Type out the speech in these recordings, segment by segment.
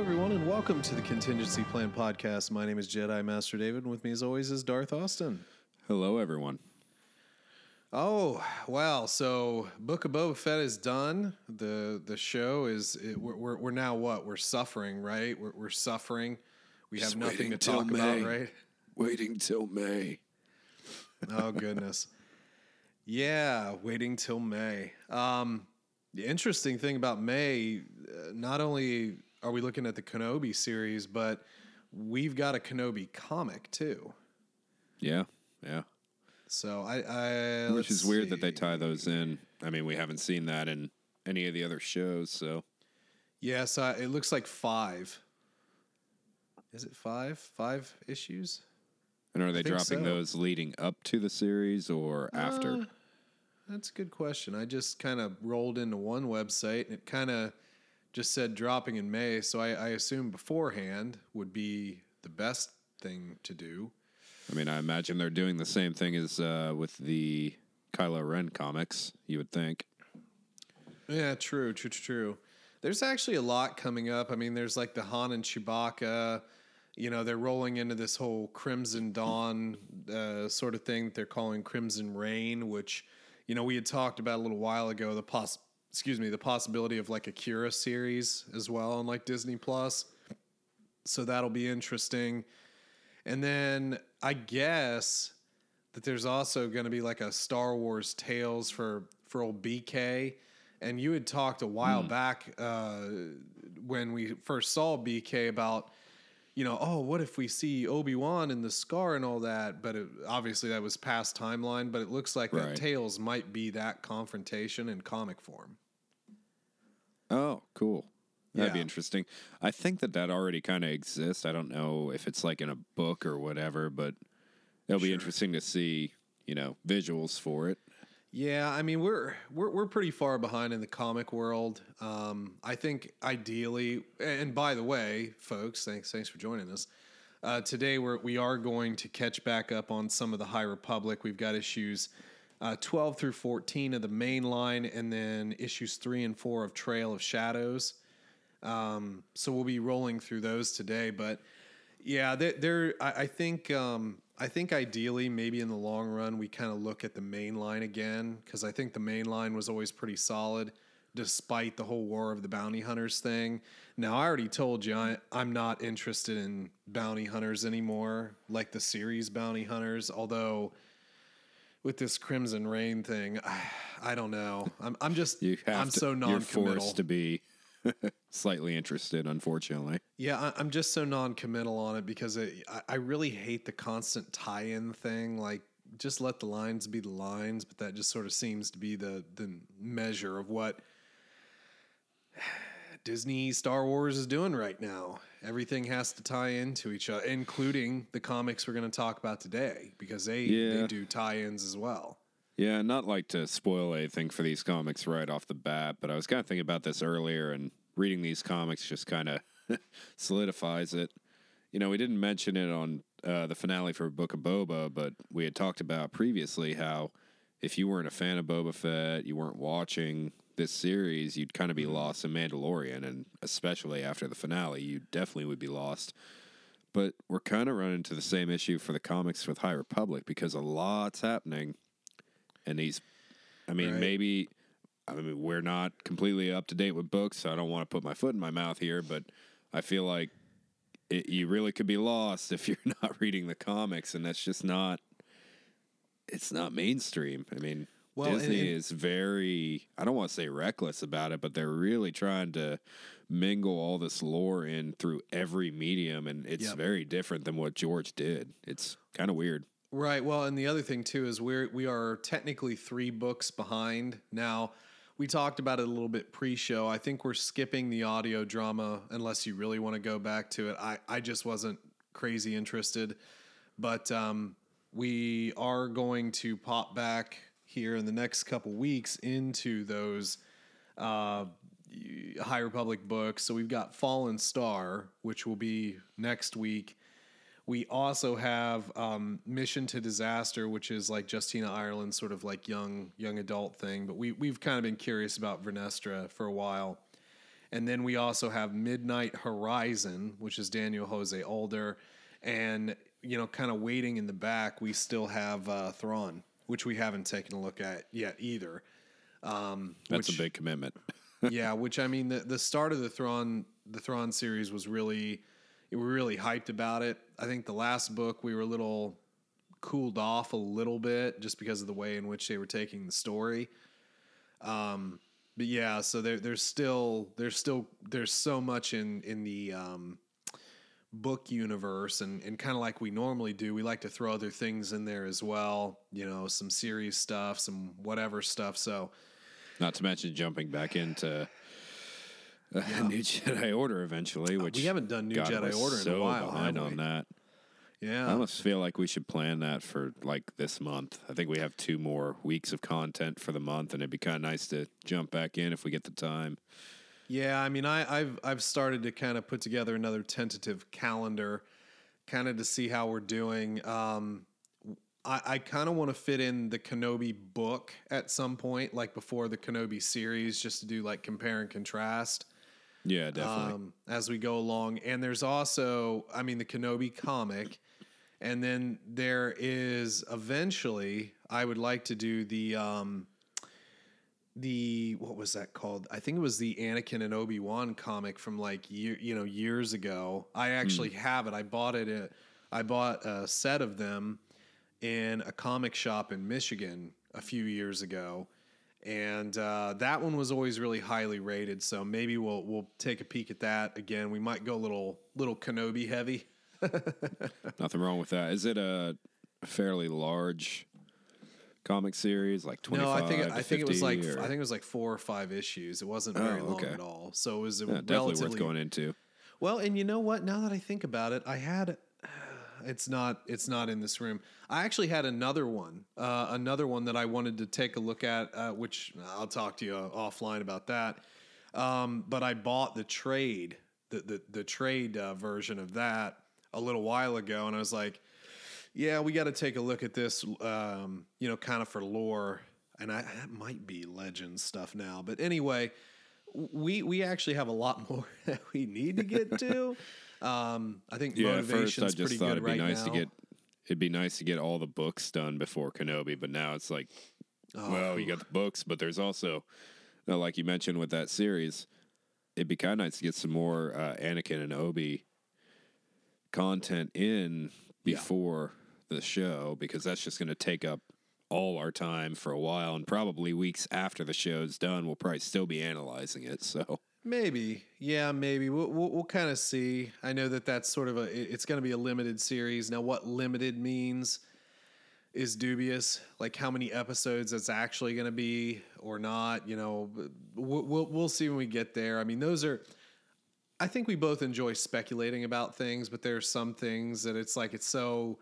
Hello, everyone, and welcome to the Contingency Plan Podcast. My name is Jedi Master David, and with me, as always, is Darth Austin. Hello, everyone. Oh wow! So Book of Boba Fett is done. the The show is it, we're, we're we're now what we're suffering, right? We're, we're suffering. We have Just nothing to talk May. about, right? Waiting till May. Oh goodness. yeah, waiting till May. Um, the interesting thing about May, uh, not only are we looking at the Kenobi series, but we've got a Kenobi comic too. Yeah, yeah. So I, I Which is weird that they tie those in. I mean, we haven't seen that in any of the other shows, so Yes, uh, it looks like five. Is it five? Five issues? and are they dropping so. those leading up to the series or after? Uh, That's a good question. I just kind of rolled into one website and it kind of just said dropping in May. So I, I assume beforehand would be the best thing to do. I mean, I imagine they're doing the same thing as uh, with the Kylo Ren comics. You would think. Yeah, true, true, true, true. There's actually a lot coming up. I mean, there's like the Han and Chewbacca. You know, they're rolling into this whole Crimson Dawn uh, sort of thing that they're calling Crimson Reign, which you know we had talked about a little while ago. The poss, excuse me, the possibility of like a Qi'ra series as well on like Disney Plus. So that'll be interesting. And then I guess that there's also going to be like a Star Wars Tales for for old BK. And you had talked a while back uh, when we first saw BK about, you know, oh, what if we see Obi Wan and the scar and all that? But it, obviously that was past timeline. But it looks like that Right. Tales might be that confrontation in comic form. Oh, cool. That'd be interesting. I think that that already kind of exists. I don't know if it's like in a book or whatever, but it'll be interesting to see, you know, visuals for it. Yeah, I mean we're we're we're pretty far behind in the comic world. Um, I think ideally, and by the way, folks, thanks thanks for joining us. Uh, today we're we are going to catch back up on some of the High Republic. We've got issues uh, twelve through fourteen of the main line, and then issues three and four of Trail of Shadows. Um, so we'll be rolling through those today, but yeah, there. I, I think. Um, I think ideally, maybe in the long run, we kind of look at the main line again because I think the main line was always pretty solid, despite the whole War of the Bounty Hunters thing. Now, I already told you I, I'm not interested in bounty hunters anymore, like the series Bounty Hunters. Although, with this Crimson Reign thing, I, I don't know. I'm, I'm just You have I'm to, so you're forced to be slightly interested, unfortunately. Yeah, I, I'm just so non-committal on it because it, I, I really hate the constant tie-in thing. Like, just let the lines be the lines, but that just sort of seems to be the the measure of what Disney Star Wars is doing right now. Everything has to tie into each other, including the comics we're going to talk about today, because they they do tie-ins as well. Yeah, not like to spoil anything for these comics right off the bat, but I was kind of thinking about this earlier, and reading these comics just kind of solidifies it. You know, we didn't mention it on uh, the finale for Book of Boba, but we had talked about previously how if you weren't a fan of Boba Fett, you weren't watching this series, you'd kind of be lost in Mandalorian, and especially after the finale, you definitely would be lost. But we're kind of running into the same issue for the comics with High Republic because a lot's happening and these i mean Right. maybe i mean we're not completely up to date with books so i don't want to put my foot in my mouth here but i feel like it, you really could be lost if you're not reading the comics and that's just not it's not mainstream i mean Well, and- disney and- is very i don't want to say reckless about it but they're really trying to mingle all this lore in through every medium and it's Yep. very different than what george did it's kind of weird Right. Well, and the other thing too is we're we are technically three books behind now. We talked about it a little bit pre-show. I think we're skipping the audio drama unless you really want to go back to it. I I just wasn't crazy interested, but um, we are going to pop back here in the next couple weeks into those uh, High Republic books. So we've got Fallen Star, which will be next week. We also have um, Mission to Disaster, which is like Justina Ireland's sort of like young young adult thing. But we we've kind of been curious about Vernestra for a while. And then we also have Midnight Horizon, which is Daniel Jose Older. And, you know, kind of waiting in the back, we still have uh, Thrawn, which we haven't taken a look at yet either. Um, That's which, a big commitment. yeah, which I mean, the, the start of the Thrawn the Thrawn series was really we were really hyped about it. I think the last book we were a little cooled off a little bit just because of the way in which they were taking the story. Um, but yeah, so there, there's still there's still there's so much in in the um, book universe and, and kind of like we normally do we like to throw other things in there as well you know some series stuff some whatever stuff so Not to mention jumping back into uh, New Jedi Order eventually, which we haven't done New God, Jedi Order in a so while, behind have on that. I almost feel like we should plan that for like this month. I think we have two more weeks of content for the month, and it'd be kind of nice to jump back in if we get the time. Yeah, I mean, I, I've I've started to kind of put together another tentative calendar, kind of to see how we're doing. Um, I, I kind of want to fit in the Kenobi book at some point, like before the Kenobi series, just to do like compare and contrast Yeah, definitely. um, as we go along. And there's also, I mean, the Kenobi comic, and then there is eventually, I would like to do the um, the what was that called? I think it was the Anakin and Obi Wan comic from like year, you know years ago. I actually have it. I bought it. At, I bought a set of them in a comic shop in Michigan a few years ago. And uh, that one was always really highly rated, so maybe we'll we'll take a peek at that again. We might go a little little Kenobi heavy. Nothing wrong with that. Is it a fairly large comic series, like twenty No. I think I think it was like or? I think it was like four or five issues. It wasn't very Oh, long okay. at all. So it was Yeah, definitely worth going into. Well, and you know what? Now that I think about it, I had it's not it's not in this room. I actually had another one, uh, another one that I wanted to take a look at, uh, which I'll talk to you uh, offline about that. Um, but I bought the trade, the the, the trade uh, version of that a little while ago, and I was like, yeah, we got to take a look at this, um, you know, kind of for lore. And I, that might be legend stuff now, but anyway, we we actually have a lot more that we need to get to. Um, I think Yeah, at first I just pretty thought it'd be right nice now. to get it'd be nice to get all the books done before Kenobi, but now it's like, Oh. well, you got the books, but there's also, uh, like you mentioned with that series, it'd be kind of nice to get some more uh, Anakin and Obi content in before the show because that's just going to take up all our time for a while, and probably weeks after the show's done, we'll probably still be analyzing it. So. Maybe, yeah, maybe we'll we'll, we'll kind of see. I know that that's sort of a it's going to be a limited series. Now, what limited means is dubious. Like how many episodes it's actually going to be or not. You know, we'll, we'll we'll see when we get there. I mean, those are. I think we both enjoy speculating about things, but there are some things that it's like it's so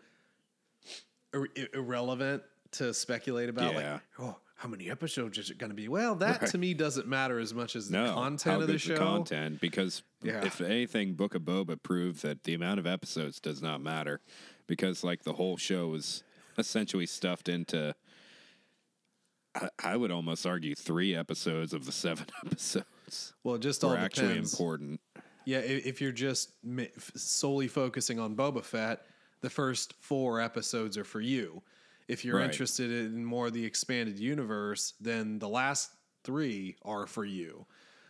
ir- irrelevant to speculate about. Yeah. Like, oh, how many episodes is it going to be? Well, that to me doesn't matter as much as the no, content of the show. content because Yeah. if anything, Book of Boba proved that the amount of episodes does not matter because like the whole show was essentially stuffed into. I, I would almost argue three episodes of the seven episodes Well, it just all were actually important. Yeah, if you're just solely focusing on Boba Fett, the first four episodes are for you. If you're Right. interested in more of the expanded universe, then the last three are for you.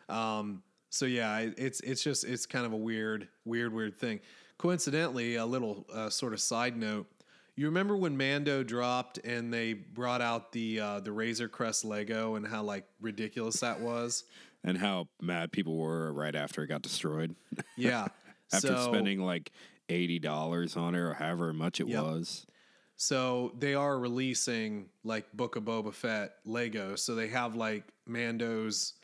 Um, so yeah, it's it's just it's kind of a weird, weird, weird thing. Coincidentally, a little uh, sort of side note. You remember when Mando dropped and they brought out the uh, the Razor Crest Lego and how like ridiculous that was? And how mad people were right after it got destroyed. Yeah. after so, spending like eighty dollars on it or however much it Yep. was. So they are releasing like Book of Boba Fett Lego. So they have like Mando's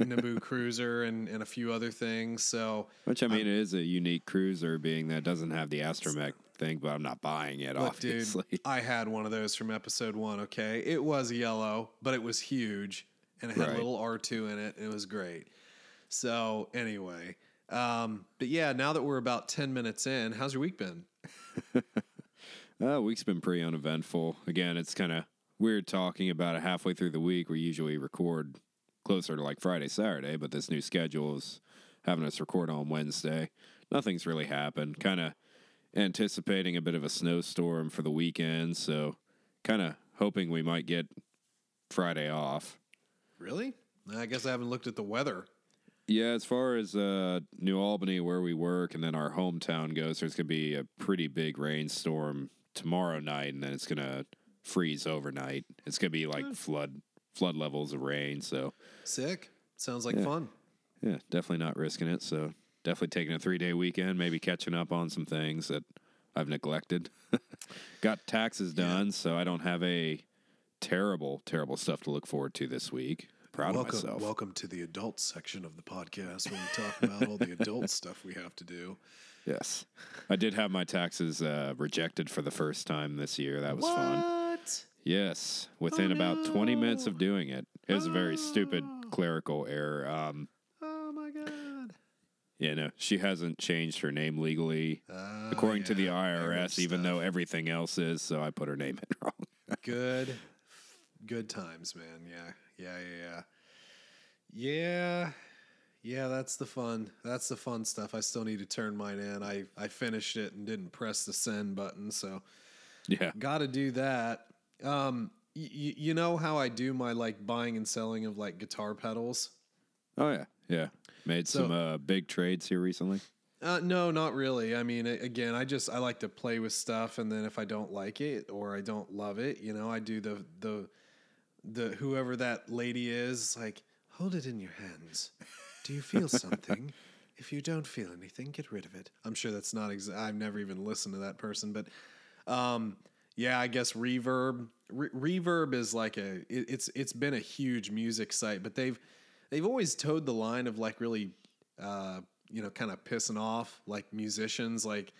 Naboo cruiser and, and a few other things. So Which I mean, it is a unique cruiser, being that it doesn't have the astromech thing, but I'm not buying it. look, dude, obviously, I had one of those from episode one. Okay, it was yellow, but it was huge and it had Right. a little R two in it. And it was great. So anyway, um, but yeah, now that we're about ten minutes in, how's your week been? Uh, week's been pretty uneventful. Again, it's kind of weird talking about it halfway through the week. We usually record closer to like Friday, Saturday, but this new schedule is having us record on Wednesday. Nothing's really happened. Kind of anticipating a bit of a snowstorm for the weekend, so kind of hoping we might get Friday off. Really? I guess I haven't looked at the weather. Yeah, as far as uh, New Albany, where we work, and then our hometown goes, there's going to be a pretty big rainstorm tomorrow night, and then it's going to freeze overnight. It's going to be like flood flood levels of rain. So Sick. Sounds like fun. yeah, definitely not risking it. So definitely taking a three day weekend, maybe catching up on some things that I've neglected. Got taxes done, so I don't have a terrible, terrible stuff to look forward to this week. Proud welcome, of myself. welcome to the adult section of the podcast when we talk about all the adult stuff we have to do. Yes, I did have my taxes uh, rejected for the first time this year. That was fun. Yes, within Oh, about 20 minutes of doing it. It was a very stupid clerical error. Um, Oh my god. yeah, no, she hasn't changed her name legally Oh, according to the IRS, even though everything else is. So I put her name in wrong. good, good times, man. Yeah, yeah, yeah, yeah. Yeah, yeah. That's the fun. That's the fun stuff. I still need to turn mine in. I I finished it and didn't press the send button, so yeah. got to do that. Um, y- you know how I do my like buying and selling of like guitar pedals. Oh yeah, yeah. Made So- some uh, big trades here recently. Uh, no, not really. I mean, again, I just I like to play with stuff, and then if I don't like it or I don't love it, you know, I do the the the whoever that lady is, like hold it in your hands. Do you feel something? if you don't feel anything, get rid of it. I'm sure that's not. Exa- I've never even listened to that person, but um, yeah, I guess Reverb. Re- Reverb is like a. It, it's it's been a huge music site, but they've they've always towed the line of like really, uh, you know, kind of pissing off like musicians, like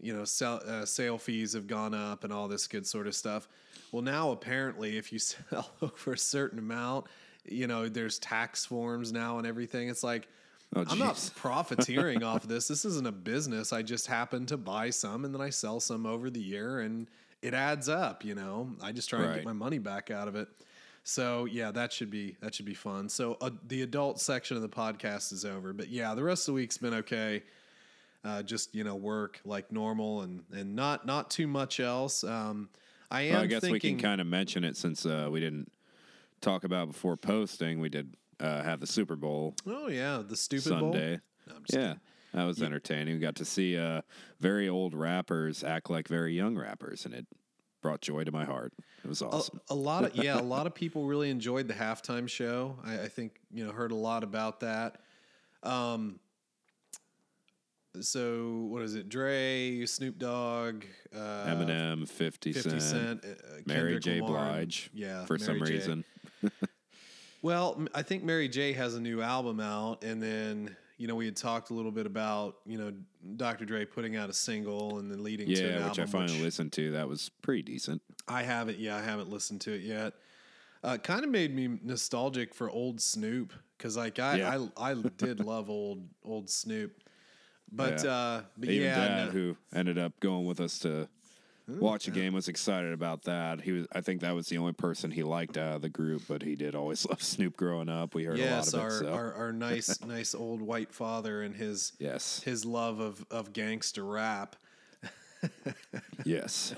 you know, sell, uh, sale fees have gone up and all this good sort of stuff. Well, now apparently, if you sell over a certain amount, you know, there's tax forms now and everything. It's like. Oh, I'm not profiteering off of this. This isn't a business. I just happen to buy some and then I sell some over the year and it adds up, you know. I just try and get my money back out of it. So, yeah, that should be that should be fun. So, uh, the adult section of the podcast is over, but yeah, the rest of the week's been okay. Uh, just, you know, work like normal and and not not too much else. Um I am Well, I guess thinking we can kind of mention it since uh, we didn't talk about before posting. We did uh, have the Super Bowl Oh yeah, the stupid bowl. Sunday. No, Yeah, that was entertaining. We got to see uh, very old rappers act like very young rappers, and it brought joy to my heart. It was awesome. a lot of yeah, a lot of people really enjoyed the halftime show. I, I think you know heard a lot about that. Um, so what is it? Dre, Snoop Dogg, uh, Eminem, Fifty Cent, Cent, uh, Mary J. Lamar, Blige. yeah, for some J. reason. Well, I think Mary J has a new album out, and then you know we had talked a little bit about you know Dr. Dre putting out a single and then leading to an Yeah, album, which I finally listened to. That was pretty decent. I haven't. Yeah, I haven't listened to it yet. Uh, kind of made me nostalgic for old Snoop because, like, I, Yeah. I I did love old old Snoop, but Yeah. uh, but Even yeah, Dad, no- who ended up going with us to watch a game, was excited about that. He was. I think that was the only person he liked out of the group, but he did always love Snoop growing up. We heard yes, a lot our, of it. So. our our nice nice old white father and his yes, his love of of gangster rap. yes.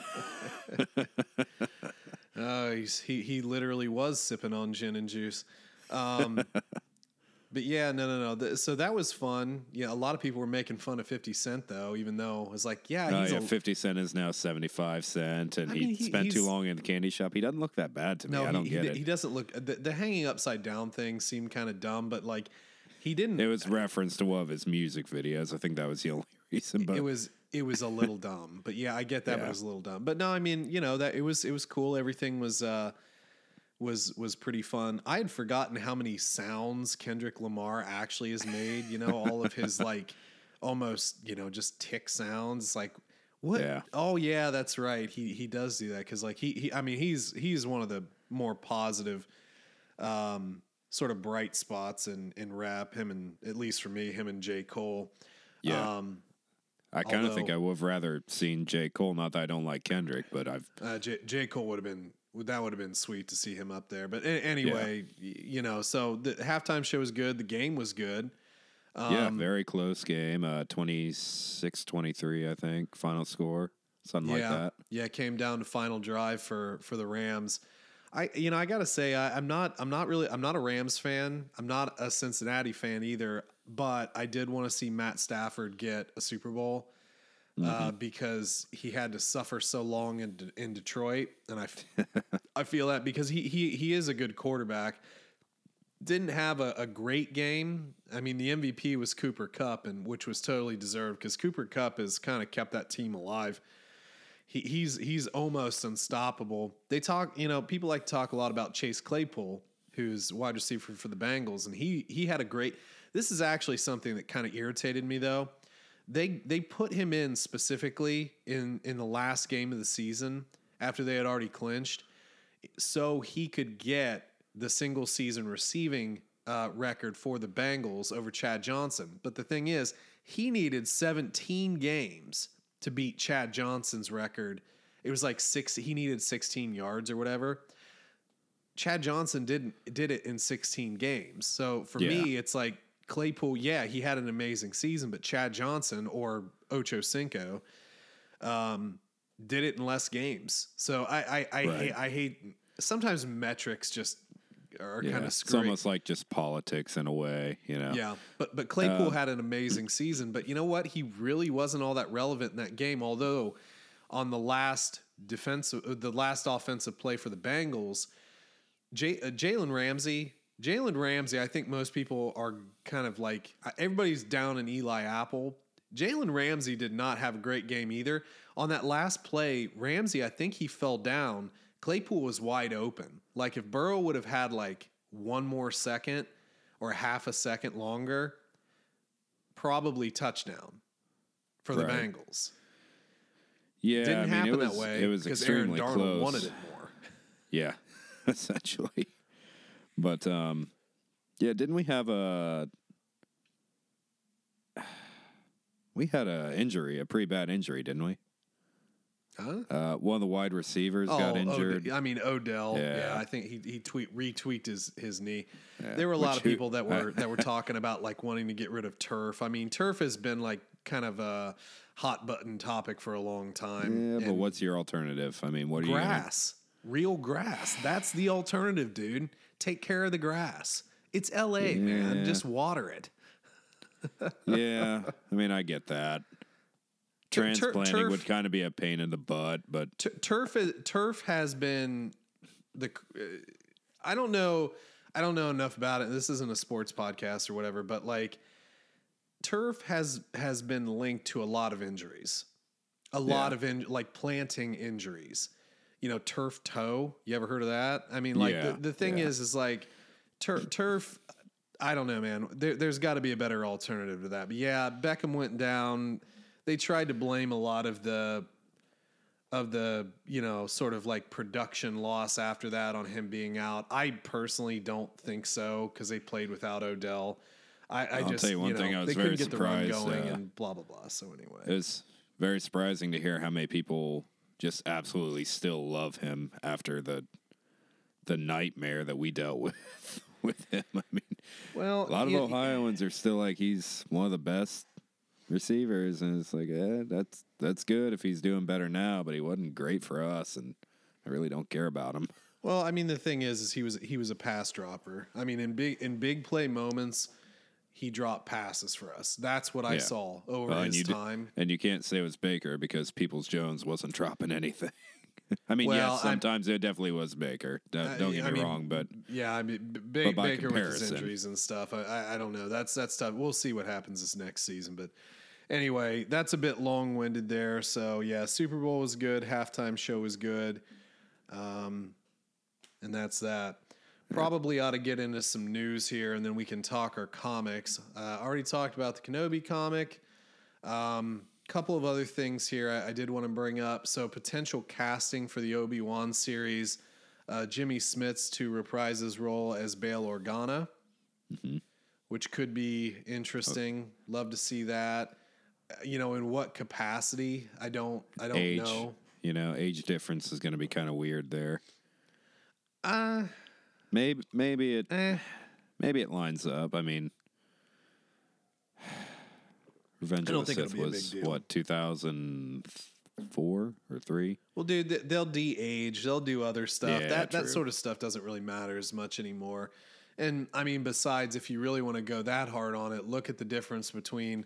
Oh, he's, he he literally was sipping on gin and juice. Um, but yeah, no, no, no. Th- so that was fun. Yeah, a lot of people were making fun of Fifty Cent though, even though it was like, yeah, Oh he's yeah, a, fifty cent is now seventy five cent, and I he, mean, he- spent too long in the candy shop. He doesn't look that bad to me. no, I don't he, get he, it. he doesn't look the, the hanging upside down thing seemed kind of dumb, but like he didn't. it was reference to one of his music videos. I think that was the only reason. But it was it was a little dumb, but yeah, I get that. But it was a little dumb. But no, I mean, you know that it was it was cool. Everything was uh was was pretty fun. I had forgotten how many sounds Kendrick Lamar actually has made. You know, all of his like almost you know just tick sounds. Like what? Yeah. Oh yeah, that's right. He he does do that because like he he. I mean, he's he's one of the more positive. Um, sort of bright spots in in rap him and at least for me him and J Cole Yeah. um I kind of think I would have rather seen J Cole. Not that I don't like Kendrick, but I've Uh, J, J. Cole would have been that would have been sweet to see him up there. But anyway, y you know, so the halftime show was good. The game was good. yeah, Um, very close game. Uh, 26-23, I think, final score. Something yeah, like that. yeah. It came down to final drive for for the Rams. I you know I gotta say I, I'm not I'm not really I'm not a Rams fan. I'm not a Cincinnati fan either. But I did want to see Matt Stafford get a Super Bowl. Uh, because he had to suffer so long in in Detroit, and I, I feel that because he he he is a good quarterback. Didn't have a, a great game. I mean, the MVP was Cooper Kupp, and which was totally deserved because Cooper Kupp has kind of kept that team alive. He, he's he's almost unstoppable. They talk, you know, people like to talk a lot about Chase Claypool, who's wide receiver for the Bengals, and he he had a great. This is actually something that kind of irritated me though. They they put him in specifically in in the last game of the season after they had already clinched, so he could get the single season receiving uh, record for the Bengals over Chad Johnson. But the thing is, he needed 17 games to beat Chad Johnson's record. It was like six. He needed 16 yards or whatever. Chad Johnson didn't did it in 16 games. So for me, it's like Claypool. Yeah, he had an amazing season, but Chad Johnson or Ocho Cinco um, did it in less games. So I I, I Right. hate I hate sometimes metrics just are Yeah, kind of it's almost like just politics in a way, you know. Yeah, but but Claypool Um, had an amazing season. But you know what? He really wasn't all that relevant in that game. Although on the last defensive, uh, the last offensive play for the Bengals, J- uh, Jalen Ramsey. Jalen Ramsey, I think most people are kind of like everybody's down in Eli Apple. Jalen Ramsey did not have a great game either. On that last play, Ramsey, I think he fell down. Claypool was wide open. Like if Burrow would have had like one more second or half a second longer, probably touchdown for the Right. Bengals. Yeah, It Didn't I mean, happen was, that way It was because Aaron extremely Donald close. wanted it more. Yeah, essentially. But um, yeah, didn't we have a? We had a injury, a pretty bad injury, didn't we? Huh? Uh, one of the wide receivers got Od- injured. I mean Odell. Yeah. Yeah. I think he he tweet retweaked his his knee. there were a lot of people that were that were talking about like wanting to get rid of turf. I mean, turf has been like kind of a hot button topic for a long time. yeah, but what's your alternative? I mean, what are you? Grass, real grass. That's the alternative, dude. Take care of the grass. It's L.A., man. Just water it. yeah, I mean, I get that. Transplanting turf- would kind of be a pain in the butt, but T- turf is, turf has been the uh, I don't know I don't know enough about it. This isn't a sports podcast or whatever, but like turf has has been linked to a lot of injuries. A lot Yeah. of in, like planting injuries. You know, turf toe. You ever heard of that? I mean, like Yeah, the, the thing yeah. is, is like tur- turf. I don't know, man. There, there's got to be a better alternative to that. But yeah, Beckham went down. They tried to blame a lot of the of the you know sort of like production loss after that on him being out. I personally don't think so because they played without Odell. I, I I'll just tell you one know, thing I was they very couldn't get the run going uh, and blah blah blah. So anyway, it was very surprising to hear how many people just absolutely still love him after the the nightmare that we dealt with with him. I mean, well, a lot of you- Ohioans are still like he's one of the best receivers, and it's like, eh, that's that's good if he's doing better now, but he wasn't great for us, and I really don't care about him. Well, I mean, the thing is, is he was he was a pass dropper. I mean, in big in big play moments, he dropped passes for us. That's what I Yeah. saw over and his you d- time. and you can't say it was Baker because Peoples Jones wasn't dropping anything. I mean, Well, yes, I'm- sometimes it definitely was Baker. Don't, Uh, don't get I me mean, wrong, but Yeah, I mean, B- Ba- Baker with his injuries and stuff. I, I, I don't know. That's that's tough. We'll see what happens this next season. But anyway, that's a bit long winded there. So yeah, Super Bowl was good. Halftime show was good. Um, and that's that. Probably ought to get into some news here, and then we can talk our comics. Uh, already talked about the Kenobi comic. Um, couple of other things here I, I did want to bring up. So potential casting for the Obi Wan series. Uh, Jimmy Smits to reprise his role as Bail Organa, which could be interesting. Love to see that. Uh, You know, in what capacity? I don't. I don't age, know. you know, age difference is going to be kind of weird there. Uh, Maybe maybe it eh. maybe it lines up. I mean, Revenge I of the think it'll Sith be a was deal. what two thousand four or three. Well, dude, th- they'll de-age. They'll do other stuff. Yeah, that that true. sort of stuff doesn't really matter as much anymore. And I mean, besides, if you really want to go that hard on it, look at the difference between,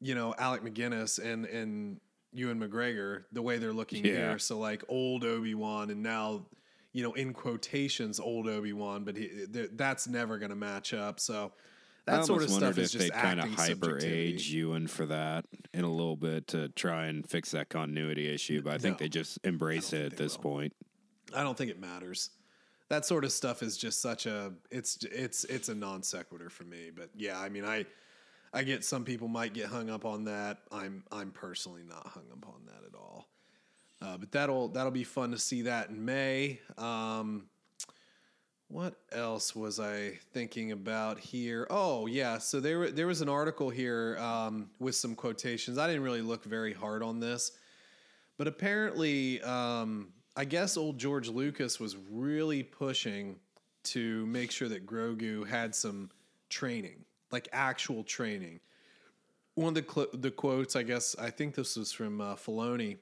you know, Alec McGinnis and and Ewan McGregor. The way they're looking Yeah. here. So like old Obi Wan, and now, you know, in quotations, old Obi Wan. But he, th- that's never going to match up. So I that sort of stuff is just kind of hyper age Ewan for that in a little bit to try and fix that continuity issue. But I think No. they just embrace it at this will. point. I don't think it matters. That sort of stuff is just such a it's it's it's a non sequitur for me. But yeah, I mean, I I get some people might get hung up on that. I'm I'm personally not hung up on that at all. Uh, but that'll that'll be fun to see that in May. Um, what else was I thinking about here? Oh yeah, so there there was an article here um, with some quotations. I didn't really look very hard on this, but apparently, um, I guess old George Lucas was really pushing to make sure that Grogu had some training, like actual training. One of the cl- the quotes, I guess, I think this was from uh, Filoni.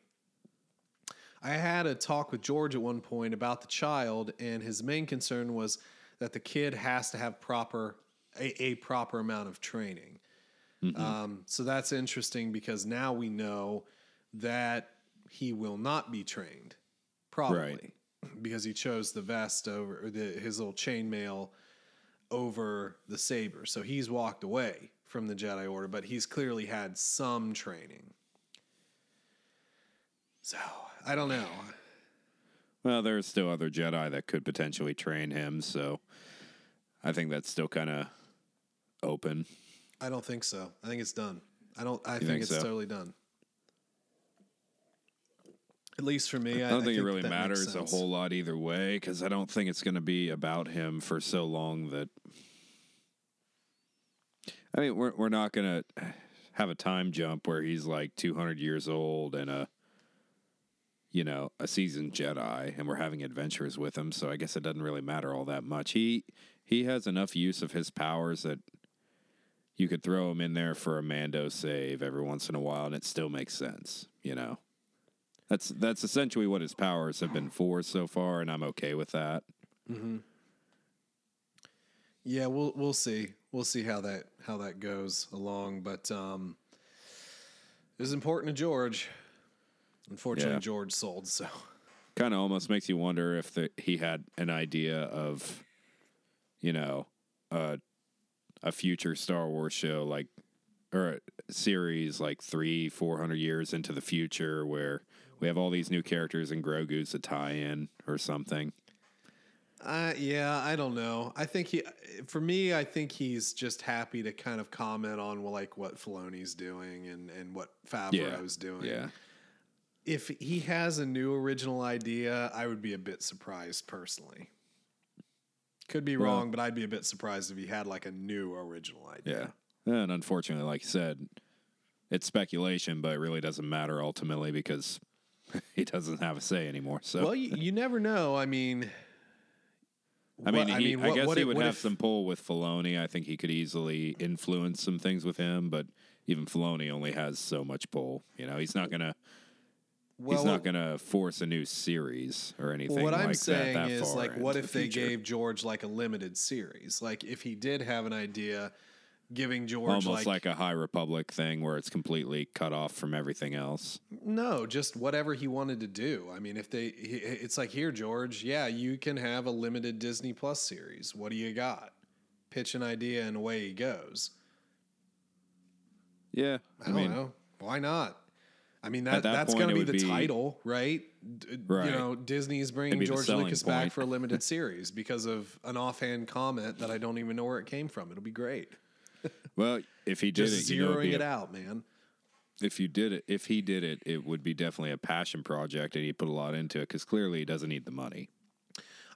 I had a talk with George at one point about the child, and his main concern was that the kid has to have proper a, a proper amount of training. Um, so that's interesting because now we know that he will not be trained, probably because he chose the vest over the, his little chainmail over the saber. So he's walked away from the Jedi Order, but he's clearly had some training. So I don't know. Well, there's still other Jedi that could potentially train him, so I think that's still kind of open. I don't think so. I think it's done. I don't. I think, think it's so? totally done. At least for me, I, I don't think, it really matters a whole lot either way because I don't think it's going to be about him for so long that. I mean, we're we're not going to have a time jump where he's like 200 years old and a, you know, a seasoned Jedi, and we're having adventures with him. So I guess it doesn't really matter all that much. He he has enough use of his powers that you could throw him in there for a Mando save every once in a while, and it still makes sense. You know. That's that's essentially what his powers have been for so far, and I'm okay with that. Yeah, we'll we'll see. We'll see how that how that goes along. But um, it was important to George. Unfortunately, Yeah. George sold. So Kind of almost makes you wonder if the, he had an idea of, you know, uh, a future Star Wars show like or a series like three, four hundred years into the future where we have all these new characters and Grogu's a tie-in or something. Uh, yeah, I don't know. I think he, for me, I think he's just happy to kind of comment on well, like what Filoni's doing and and what Favreau's doing. Yeah. If he has a new original idea, I would be a bit surprised personally. Could be Well- wrong, but I'd be a bit surprised if he had like a new original idea. Yeah. And unfortunately, like you said, it's speculation, but it really doesn't matter ultimately because he doesn't have a say anymore. So Well, you, you never know. I mean, I mean, what- he, I, what- guess what he would have if- some pull with Filoni. I think he could easily influence some things with him, but even Filoni only has so much pull. You know, he's not gonna well, he's not gonna force a new series or anything. What I'm like saying that, that is, like, what if the they future. gave George like a limited series? Like, if he did have an idea, giving George almost like, like, a High Republic thing where it's completely cut off from everything else? no, just whatever he wanted to do. I mean, if they, it's like here, George, yeah, you can have a limited Disney Plus series. What do you got? Pitch an idea and away he goes. Yeah, I, don't know. Why not? I mean, that, that that's going to be the be- title, right? Right. You know, Disney's bringing George Lucas back for a limited series because of an offhand comment that I don't even know where it came from. It'll be great. Well, if he did Just it, you know, zeroing it a- out, man. if you did it, if he did it, it would be definitely a passion project, and he put a lot into it because clearly he doesn't need the money.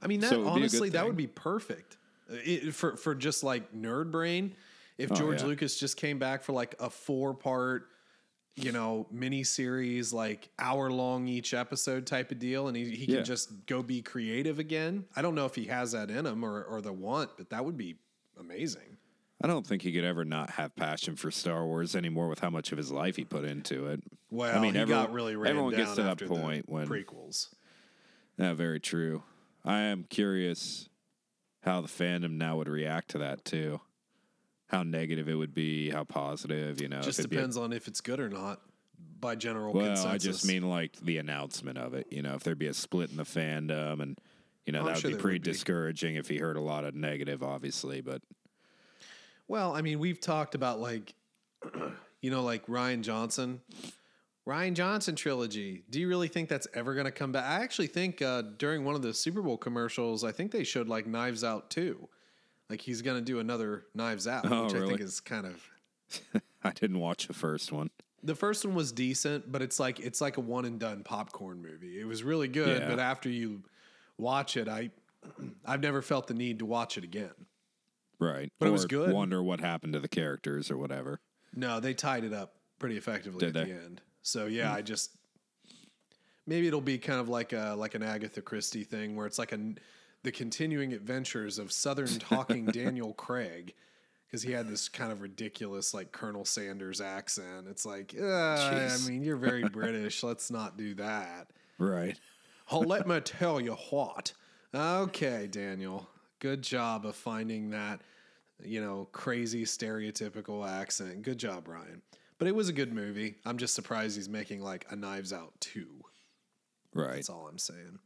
I mean, that So it would be a good honestly, that would be perfect it, for for just like nerd brain. If oh, George Oh, yeah. Lucas just came back for like a four part, you know, mini series, like hour long each episode type of deal, and he, he Yeah. can just go be creative again. I don't know if he has that in him or, or the want, but that would be amazing. I don't think he could ever not have passion for Star Wars anymore with how much of his life he put into it. Well, I mean, he everyone, got really ran everyone down gets to that point when prequels. Yeah, very true. I am curious how the fandom now would react to that too. How negative it would be, how positive, you know. Just if a- depends on if it's good or not by general well, consensus. I just mean like the announcement of it. You know, if there'd be a split in the fandom, and you know I'm that would sure be pretty would be. discouraging if he heard a lot of negative, obviously. But Well, I mean, we've talked about like, you know, like Rian Johnson, Rian Johnson trilogy. Do you really think that's ever going to come back? I actually think uh, during one of the Super Bowl commercials, I think they showed like Knives Out too. Like he's going to do another Knives Out, Oh, which I think is kind of. I didn't watch the first one. The first one was decent, but it's like it's like a one and done popcorn movie. It was really good, Yeah. but after you watch it, I I've never felt the need to watch it again. Right. But it was good. Wonder what happened to the characters or whatever. No, they tied it up pretty effectively Did at they? the end. So yeah, hmm. I just maybe it'll be kind of like a like an Agatha Christie thing where it's like a the continuing adventures of Southern talking Daniel Craig because he had this kind of ridiculous like Colonel Sanders accent. It's like, uh, I mean, you're very British. Let's not do that. Right. Oh, let me tell you what. Okay, Daniel. Good job of finding that, you know, crazy stereotypical accent. Good job, Ryan. But it was a good movie. I'm just surprised he's making like a Knives Out 2. Right. That's all I'm saying.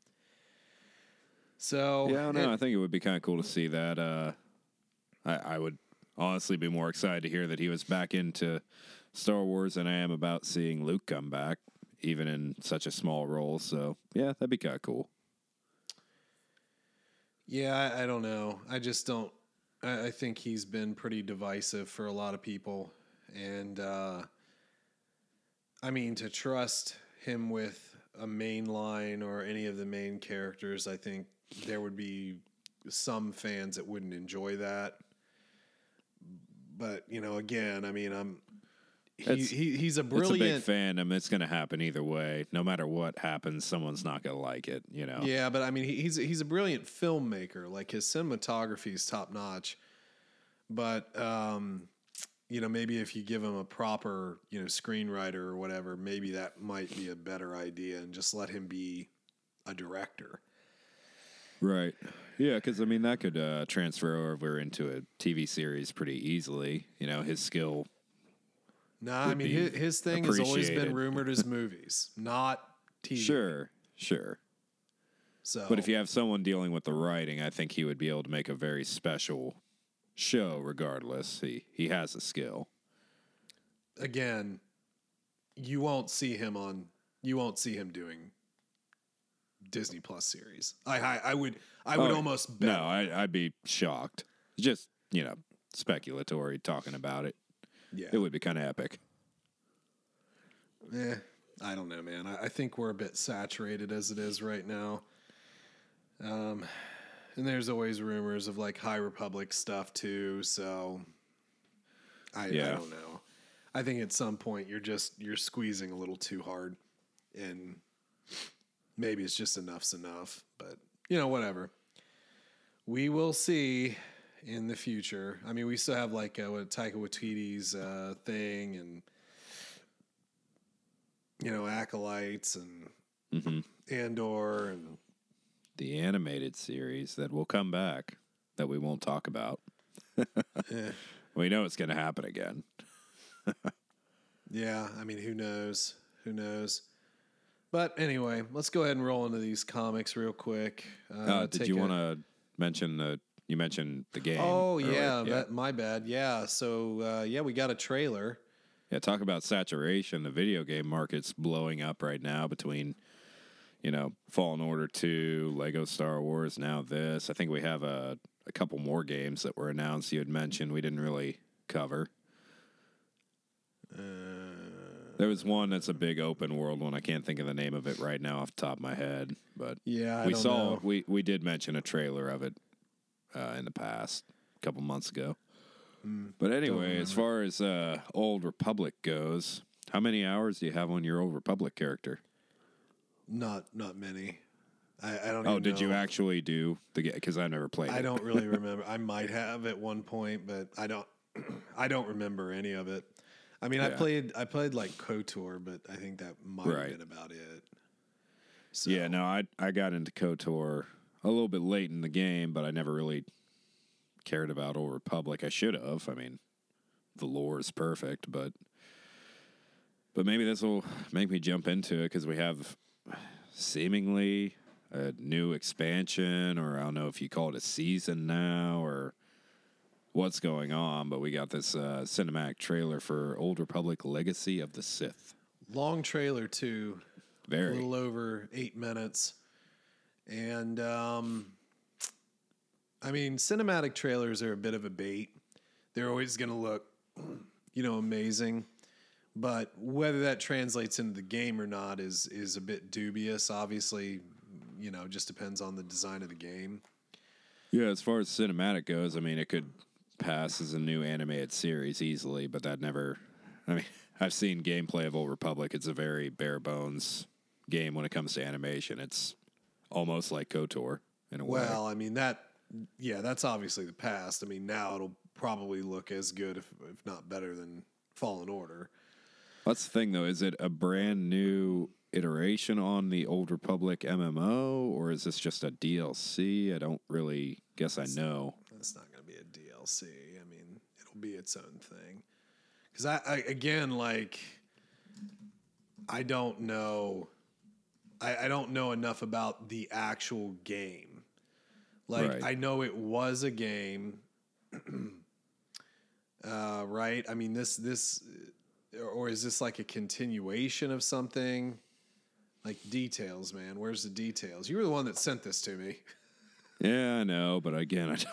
So, Yeah, no, I think it would be kind of cool to see that. Uh, I, I would honestly be more excited to hear that he was back into Star Wars than I am about seeing Luke come back, even in such a small role. So, yeah, that'd be kind of cool. yeah, I, I don't know. I just don't. I, I think he's been pretty divisive for a lot of people. And, uh, I mean, to trust him with a main line or any of the main characters, I think there would be some fans that wouldn't enjoy that. But you know, again, I mean, I'm he, he, he's a brilliant It's a brilliant. big fandom. It's going to happen either way. No matter what happens, someone's not going to like it, you know? Yeah, but I mean, he, he's he's a brilliant filmmaker. Like his cinematography is top notch. But um, you know, maybe if you give him a proper you know screenwriter or whatever, maybe that might be a better idea, and just let him be a director. Right. Yeah, because I mean that could uh, transfer over into a TV series pretty easily. You know, his skill. Nah, I mean his, his thing has always been rumored as movies, not TV. Sure, sure. So, But if you have someone dealing with the writing, I think he would be able to make a very special show. Regardless, he he has a skill. again, you won't see him on. You won't see him doing Disney Plus series. I I, I would I would Oh, almost bet. No, I, I'd be shocked. Just you know, speculatory talking about it. yeah, It would be kind of epic. Eh, I don't know, man. I, I think we're a bit saturated as it is right now. Um, and there's always rumors of like High Republic stuff too. So I, I Yeah. don't know. I think at some point you're just you're squeezing a little too hard, and maybe it's just enough's enough. But you know, whatever. We will see in the future. I mean, we still have like uh, what Taika Waititi's uh, thing and you know, acolytes and hmm Andor and The animated series that will come back that we won't talk about. eh, We know it's going to happen again. yeah, I mean, who knows? Who knows? But anyway, let's go ahead and roll into these comics real quick. Uh, Uh, did you want to mention the? You mentioned the game. Oh earlier. yeah, That, my bad. Yeah, so uh, yeah, we got a trailer. Yeah, talk about saturation. The video game market's blowing up right now between, you know, Fallen Order 2, Lego Star Wars, now this. I think we have a, a couple more games that were announced you had mentioned we didn't really cover. Uh, There was one that's a big open world one. I can't think of the name of it right now off the top of my head, but yeah, I we don't saw know. we we did mention a trailer of it uh, in the past, a couple months ago. Mm, But anyway, as far as uh, Old Republic goes, How many hours do you have on your Old Republic character? Not not many. I, I don't. Oh, did you actually do the game? Because I never played I it. don't really remember. I might have at one point, but I don't. I don't remember any of it. I mean, I played. I played like KOTOR, but I think that might Right. have been about it. So, Yeah, no, I I got into KOTOR a little bit late in the game, but I never really cared about Old Republic. I should have. I mean, the lore is perfect, but but maybe this will make me jump into it because we have seemingly a new expansion, or I don't know if you call it a season now, or what's going on. But we got this uh, cinematic trailer for Old Republic: Legacy of the Sith. long trailer too. a Very. little over eight minutes. And um, I mean, cinematic trailers are a bit of a bait. They're always going to look, you know, amazing. But whether that translates into the game or not is is a bit dubious. Obviously, you know, just depends on the design of the game. Yeah, as far as cinematic goes, I mean, it could pass as a new animated series easily, but that never. I mean, I've seen gameplay of Old Republic. It's a very bare bones game when it comes to animation. It's almost like KOTOR in a way. Well, I mean that, yeah, that's obviously the past. I mean, now it'll probably look as good, if if not better, than Fallen Order. That's the thing, though. Is it a brand new iteration on the Old Republic MMO, or is this just a DLC? I don't really guess I know. It's not going to be a DLC. I mean, it'll be its own thing. Because I, I, again, like, I don't know. I, I don't know enough about the actual game. Like, Right. I know it was a game, uh, right? I mean, this this, or is this like a continuation of something? Like details, man. Where's the details? You were the one that sent this to me. Yeah, I know, but again, I don't,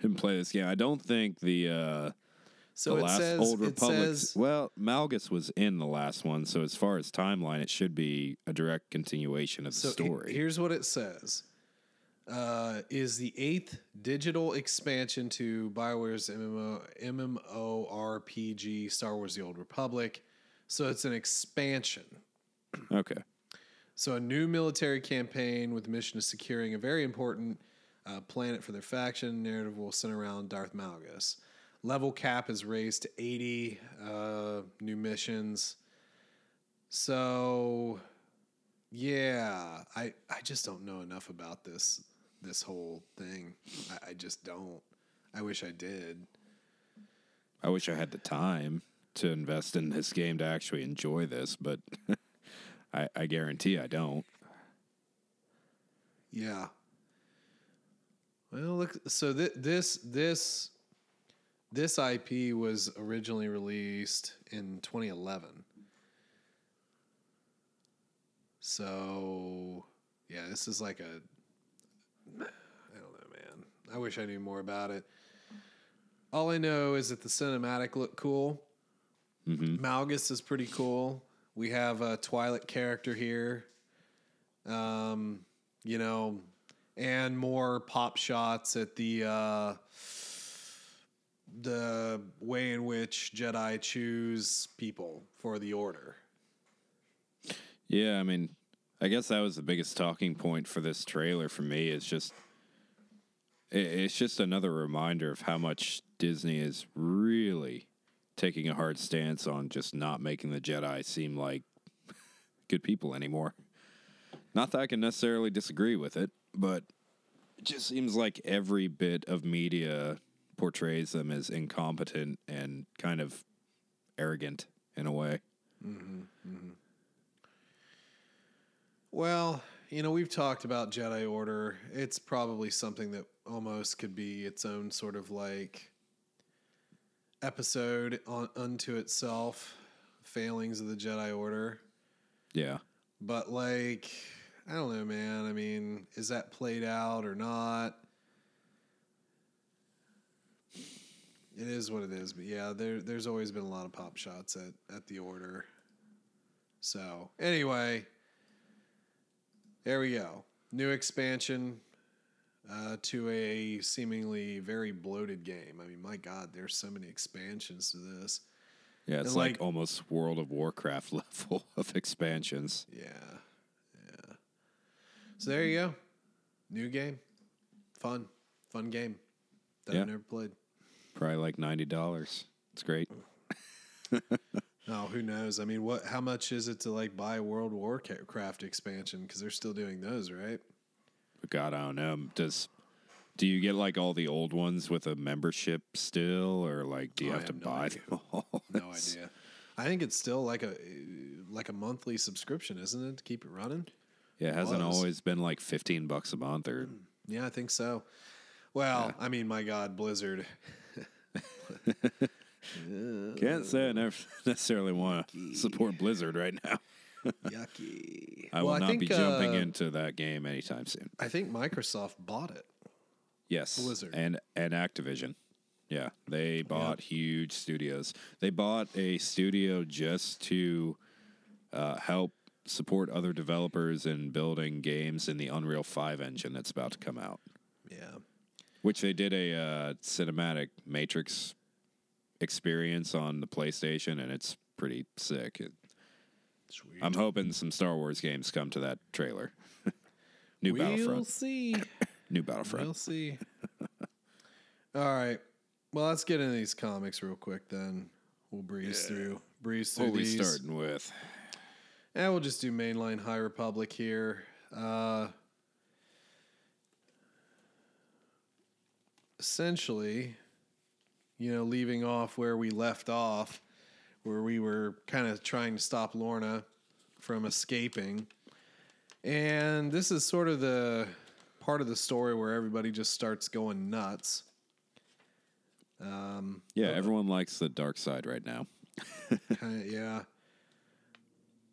didn't play this game. I don't think the. Uh, So the it last says Old Republic. says well, Malgus was in the last one, so as far as timeline, it should be a direct continuation of the So he- story. here's what it says: uh, is the eighth digital expansion to Bioware's MMO MMORPG Star Wars: The Old Republic. So it's an expansion. okay. So a new military campaign with the mission of securing a very important uh, planet for their faction. Narrative will center around Darth Malgus. Level cap is raised to 80 uh, new missions. So yeah, I I just don't know enough about this this whole thing. I, I just don't. I wish I did. I wish I had the time to invest in this game to actually enjoy this, but I, I guarantee I don't. Yeah. Well, look. So th- this this this IP was originally released in 2011. So yeah, this is like a. I don't know, man. I wish I knew more about it. All I know is that the cinematic looked cool. Malgus is pretty cool. We have a Twi'lek character here. Um, you know, and more pop shots at the uh, the way in which Jedi choose people for the Order. Yeah, I mean, I guess that was the biggest talking point for this trailer for me. Is just it, it's just another reminder of how much Disney is really taking a hard stance on just not making the Jedi seem like good people anymore. Not that I can necessarily disagree with it, but it just seems like every bit of media portrays them as incompetent and kind of arrogant in a way. Mm-hmm, mm-hmm. Well, you know, we've talked about Jedi Order. It's probably something that almost could be its own sort of like episode on unto itself. Failings of the Jedi Order. Yeah. But like, I don't know, man. I mean, is that played out or not? It is what it is, but yeah, there there's always been a lot of pop shots at at the order. So anyway, there we go. New expansion uh, to a seemingly very bloated game. I mean, my God, there's so many expansions to this. Yeah, it's like, like- almost World of Warcraft level of expansions. Yeah, yeah. So there you go, new game, fun, fun game that Yeah. I've never played. Probably like ninety dollars. It's great. Oh, who knows? I mean, what? How much is it to like buy a World Warcraft expansion? Because they're still doing those, right? God, I don't know. Does do you get like all the old ones with a membership still, or like do you Oh, I have to no buy idea. them all? No idea. I think it's still like a like a monthly subscription, isn't it, to keep it running? Yeah, it hasn't was. always been like fifteen bucks a month or Yeah, I think so. Well, I mean, my God, Blizzard. can't say I never necessarily want to support Blizzard right now. Yucky. I Well, will not think, be jumping uh, into that game anytime soon. I think Microsoft bought it. Yes, Blizzard. and and Activision. Yeah, they bought huge studios. They bought a studio just to uh, help support other developers in building games in the Unreal Five engine that's about to come out. Yeah. Which they did a uh, cinematic Matrix experience on the PlayStation, and it's pretty sick. It, Sweet. I'm hoping some Star Wars games come to that trailer. New we'll Battlefront. see. New Battlefront. We'll see. All right. Well, let's get into these comics real quick then. We'll breeze through. Breeze through what are we starting with? And we'll just do mainline High Republic here. Uh, essentially, you know, leaving off where we left off, where we were kind of trying to stop Lourna from escaping. And this is sort of the part of the story where everybody just starts going nuts. Um, Yeah, everyone likes the dark side right now. Yeah.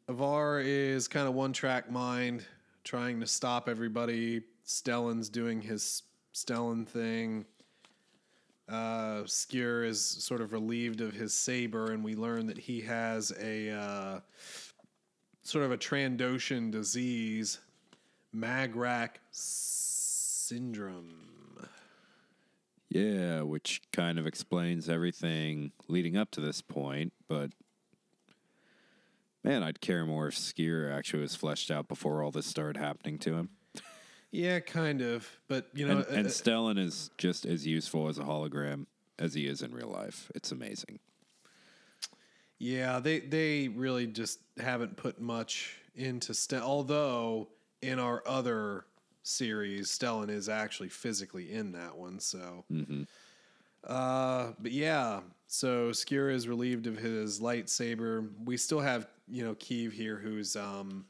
Avar is kind of one track mind, trying to stop everybody. Stellan's doing his Stellan thing. Uh, Sskeer is sort of relieved of his saber, and we learn that he has a uh, sort of a Trandoshan disease, Magrak syndrome. Yeah, which kind of explains everything leading up to this point, but man, I'd care more if Sskeer actually was fleshed out before all this started happening to him. Yeah, kind of, but you know, And, and uh, Stellan is just as useful as a hologram as he is in real life. It's amazing. Yeah, they they really just haven't put much into Stellan. Although in our other series, Stellan is actually physically in that one. So, uh, but yeah, so Sskeer is relieved of his lightsaber. We still have you know Keeve here, who's um,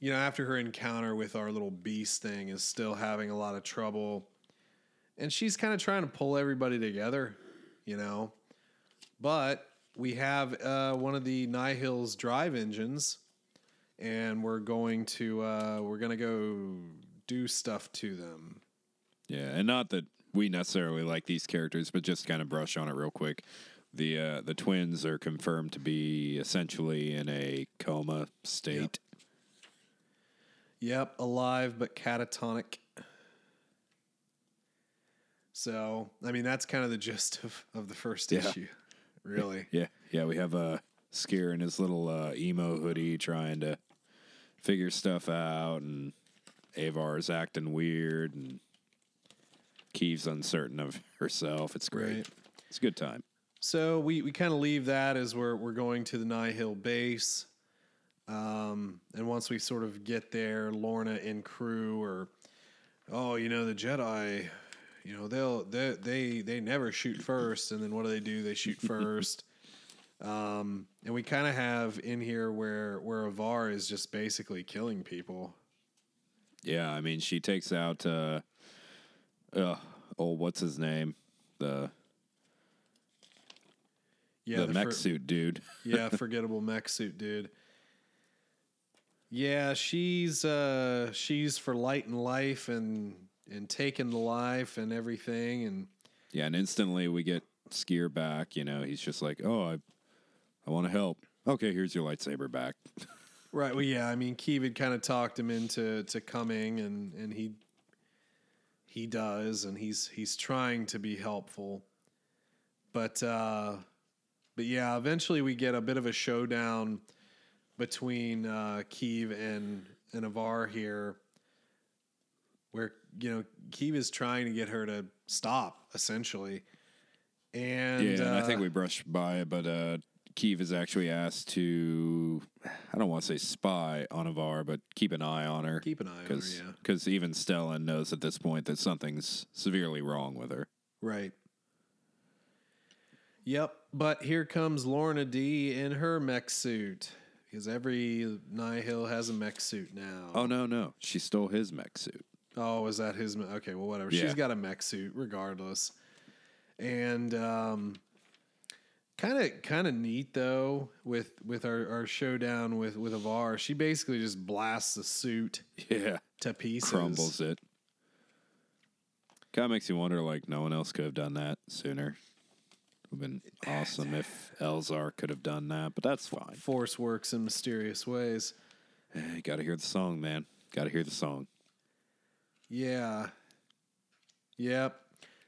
you know after her encounter with our little beast thing, is still having a lot of trouble, and she's kind of trying to pull everybody together, you know. But we have uh, one of the Nihil's drive engines, and we're going to uh, we're gonna go do stuff to them. Yeah, and not that we necessarily like these characters, but just kind of brush on it real quick. The uh, the twins are confirmed to be essentially in a coma state. Yep, alive but catatonic. So, I mean, that's kind of the gist of, of the first Yeah. issue, really. Yeah, yeah. We have a uh, Sskeer in his little uh, emo hoodie trying to figure stuff out, and Avar's acting weird, and Keeve's uncertain of herself. It's great. Right. It's a good time. So we, we kind of leave that as we're we're going to the Nihil base, um, and once we sort of get there, Lourna and crew are, oh, you know, the Jedi, you know, they'll they they they never shoot first, and then what do they do? They shoot first. Um, and we kind of have in here where where Avar is just basically killing people. Yeah, I mean, she takes out. Uh, uh, oh, what's his name? The Yeah, the, mech fir- suit dude. yeah, forgettable mech suit dude. Yeah, she's uh she's for light and life and and taking the life and everything and Yeah, and instantly we get Sskeer back. You know, he's just like, "Oh, I, I want to help." Okay, here's your lightsaber back. right. Well, yeah, I mean, Keeve had kind of talked him into to coming and and he he does and he's he's trying to be helpful. but uh, but yeah, eventually we get a bit of a showdown between uh, Keeve and and Avar here, where you know Keeve is trying to get her to stop essentially, and yeah, and I uh, think we brushed by it, but uh, Keeve is actually asked to, I don't want to say spy on Avar, but keep an eye on her. keep an eye on her. Yeah, Because even Stellan knows at this point that something's severely wrong with her. right. Yep, but here comes Lourna Dee in her mech suit because every Nihil has a mech suit now. Oh, no, no. She stole his mech suit. Oh, is that his? me- Okay, well, whatever. Yeah. She's got a mech suit, regardless. And um, kind of, kind of neat though with with our, our showdown with with Avar. She basically just blasts the suit Yeah. to pieces. Crumbles it. Kind of makes you wonder, like, no one else could have done that sooner. Would have been awesome if Elzar could have done that, but that's fine. Force works in mysterious ways. Eh, you Got to hear the song, man. Got to hear the song. Yeah. Yep.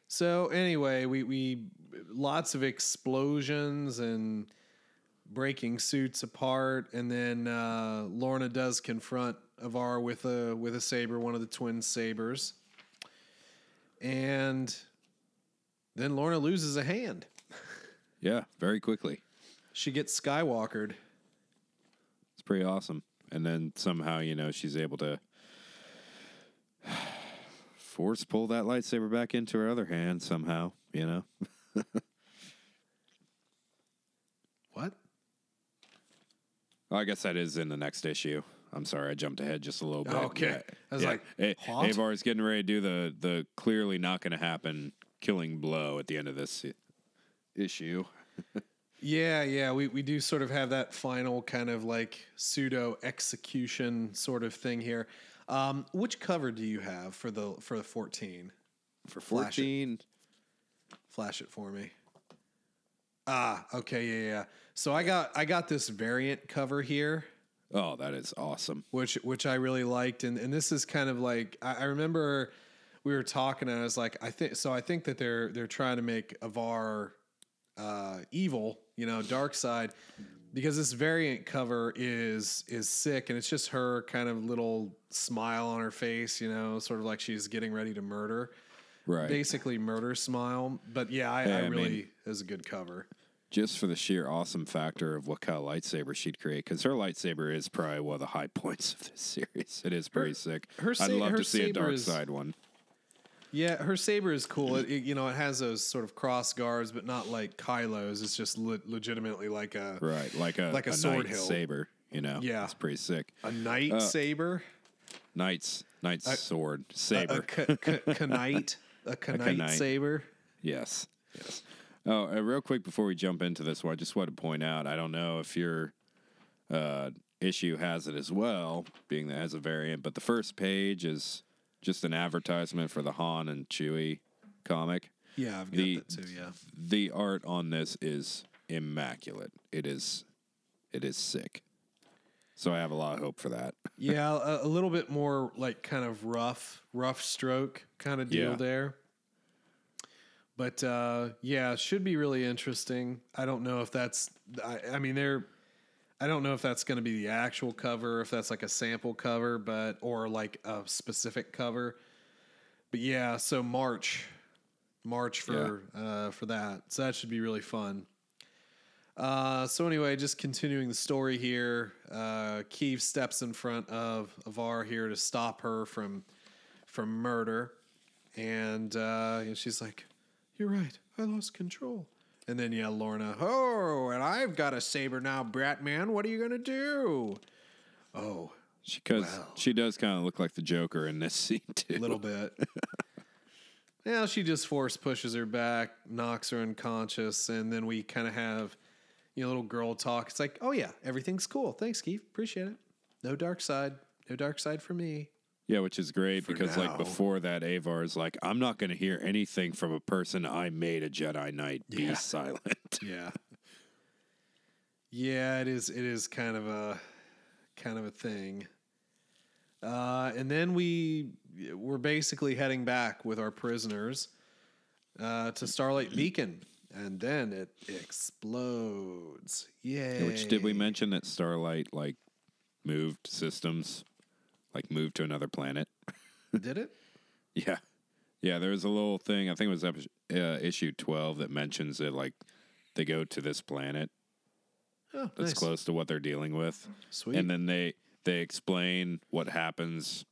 So anyway, we we lots of explosions and breaking suits apart, and then uh, Lourna does confront Avar with a with a saber, one of the twin sabers, and then Lourna loses a hand. Yeah, very quickly. She gets Skywalkered. It's pretty awesome. And then somehow, you know, she's able to force pull that lightsaber back into her other hand somehow, you know? What? Well, I guess that is in the next issue. I'm sorry, I jumped ahead just a little bit. Okay. I was like, A- Avar is getting ready to do the the clearly not going to happen killing blow at the end of this issue. Yeah, yeah, we, we do sort of have that final kind of like pseudo execution sort of thing here. Um, which cover do you have for the for the fourteen? For 14, Flash it for me. Ah, okay, yeah, yeah. So I got I got this variant cover here, oh, that is awesome. which which I really liked, and and this is kind of like I, I remember we were talking, and I was like, I think so. I think that they're they're trying to make Avar uh, evil, you know, dark side, because this variant cover is is sick, and it's just her kind of little smile on her face, you know, sort of like she's getting ready to murder, Right. basically murder smile. But yeah, I, Yeah, I I really mean- is a good cover. just for the sheer awesome factor of what kind of lightsaber she'd create, because her lightsaber is probably one of the high points of this series. It is pretty sick. her I'd love her to see a dark is- side one. Yeah, her saber is cool. It, it- you know, it has those sort of cross guards, but not like Kylo's. It's just le- legitimately like a Right, like a Like a a sword knight hilt. saber. You know, Yeah. it's pretty sick. a knight Uh, saber, Knight's knight's sword a, saber. a k- k- knite, a knite. saber. Yes. Yes. Oh, uh, real quick before we jump into this one, I just want to point out I don't know if your uh, issue has it as well, being that it has a variant, but the first page is just an advertisement for the Han and Chewie comic. Yeah, I've got The- that too. Yeah, The art on this is immaculate. It is, it is sick. So I have a lot of hope for that. yeah, a, a little bit more like kind of rough, rough stroke kind of deal Yeah. there. But uh, yeah, should be really interesting. I don't know if that's. I, I mean, they're. I don't know if that's going to be the actual cover, if that's like a sample cover, but or like a specific cover. But yeah, so March, March for uh, for that. So that should be really fun. Uh, so anyway, just continuing the story here, uh, Keeve steps in front of Avar here to stop her from from murder, and uh, and she's like, "You're right, I lost control." And then yeah, Lourna, oh, and I've got a saber now, Brat Man. What are you gonna do? Oh, She, cause Wow. she does kind of look like the Joker in this scene too. a little bit. yeah, she just force pushes her back, knocks her unconscious, and then we kind of have you know little girl talk. It's like, oh yeah, everything's cool. Thanks, Keith. Appreciate it. No dark side. No dark side for me. Yeah, which is great For because now. like before that, Avar is like, I'm not going to hear anything from a person I made a Jedi Knight. Be Yeah. silent. Yeah. Yeah, it is. It is kind of a kind of a thing. Uh, and then we we're basically heading back with our prisoners uh, to Starlight Beacon and then it explodes. Yay! Which did we mention that Starlight like moved systems, like moved to another planet? Did it? Yeah, yeah. There was a little thing. I think it was epi- uh, issue twelve that mentions it. Like they go to this planet Oh, that's nice. close to what they're dealing with, Sweet. and then they they explain what happens,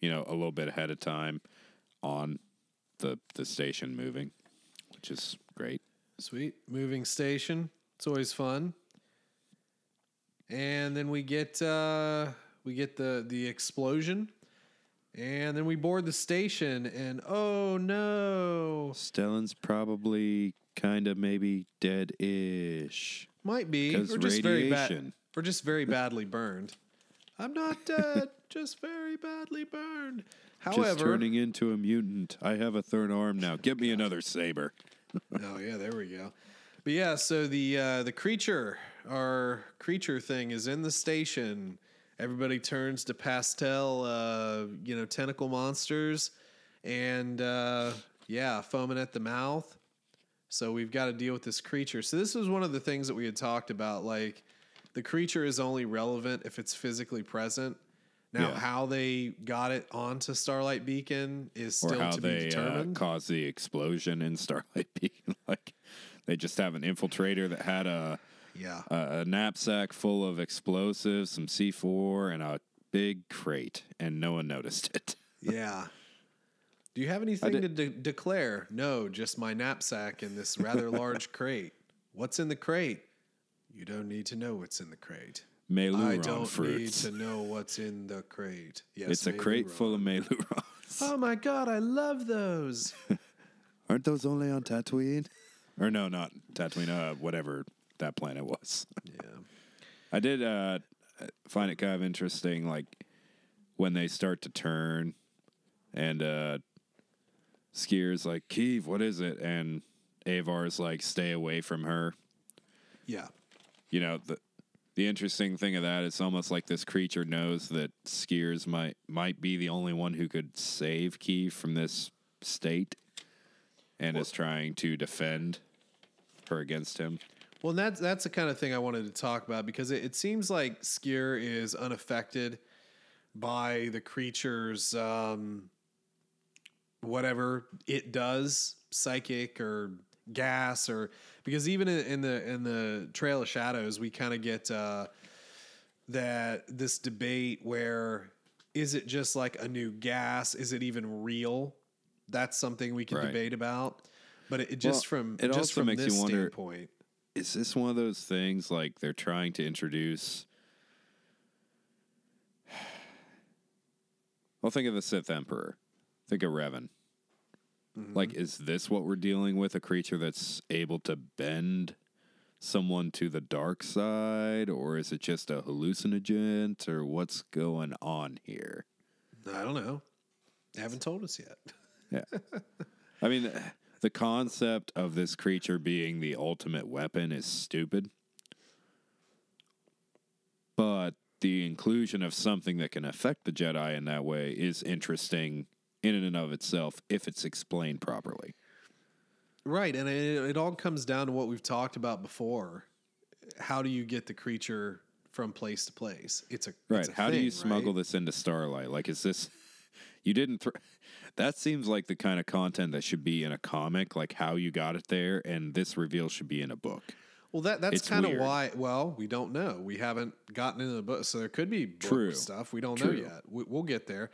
you know, a little bit ahead of time on the the station moving, which is great. Sweet. Moving station. It's always fun. And then we get uh we get the the explosion. And then we board the station and oh no. Stellan's probably kind of maybe dead-ish. Might be. Or just very bad. We're just very badly burned. I'm not dead, just very badly burned. Just However, turning into a mutant. I have a third arm now. Give me another saber. Oh yeah, there we go. But yeah, so the uh, the creature, our creature thing, is in the station. Everybody turns to pastel, uh, you know, tentacle monsters, and uh, yeah, foaming at the mouth. So we've got to deal with this creature. So this was one of the things that we had talked about. Like, the creature is only relevant if it's physically present. Now, Yeah. how they got it onto Starlight Beacon is Or still how to be they uh, determined. caused the explosion in Starlight Beacon. like they just have an infiltrator that had a, yeah. a, a knapsack full of explosives, some C4, and a big crate, and no one noticed it. Yeah. Do you have anything to de- declare? No, just my knapsack and this rather large crate. What's in the crate? You don't need to know what's in the crate. I don't fruits. need to know what's in the crate. Yes, it's a crate full of Meilooruns. Oh my god, I love those. Aren't those only on Tatooine? Or no, not Tatooine. Uh, whatever that planet was. yeah. I did uh, find it kind of interesting, like when they start to turn, and uh, Sskeer's like, "Keeve, what is it?" and Avar's like, "Stay away from her." Yeah. You know the the interesting thing of that is almost like this creature knows that Sskeer's might might be the only one who could save Keeve from this state, and is trying to defend her against him. Well, that's that's the kind of thing I wanted to talk about because it, it seems like Sskeer is unaffected by the creature's um, whatever it does, psychic or gas, or because even in, the in the Trail of Shadows, we kind of get uh, that this debate where is it just like a new gas? Is it even real? That's something we can Right. debate about. But it, it just Well, from it just also from makes you this wonder- standpoint. is this one of those things like they're trying to introduce well think of the sith emperor think of revan Mm-hmm. like is this what we're dealing with? A creature that's able to bend someone to the dark side? Or is it just a hallucinogen? Or what's going on here? I don't know. They haven't told us yet. yeah. I mean the concept of this creature being the ultimate weapon is stupid. But the inclusion of something that can affect the Jedi in that way is interesting in and of itself if it's explained properly. Right, and it, it all comes down to what we've talked about before. How do you get the creature from place to place? It's a Right. it's a How do you thing, smuggle right? this into Starlight? Like, is this. You didn't. Th- that seems like the kind of content that should be in a comic, like how you got it there, and this reveal should be in a book. Well, that that's kind of why. Well, we don't know. We haven't gotten into the book, so there could be True. stuff we don't know yet. We, we'll get there,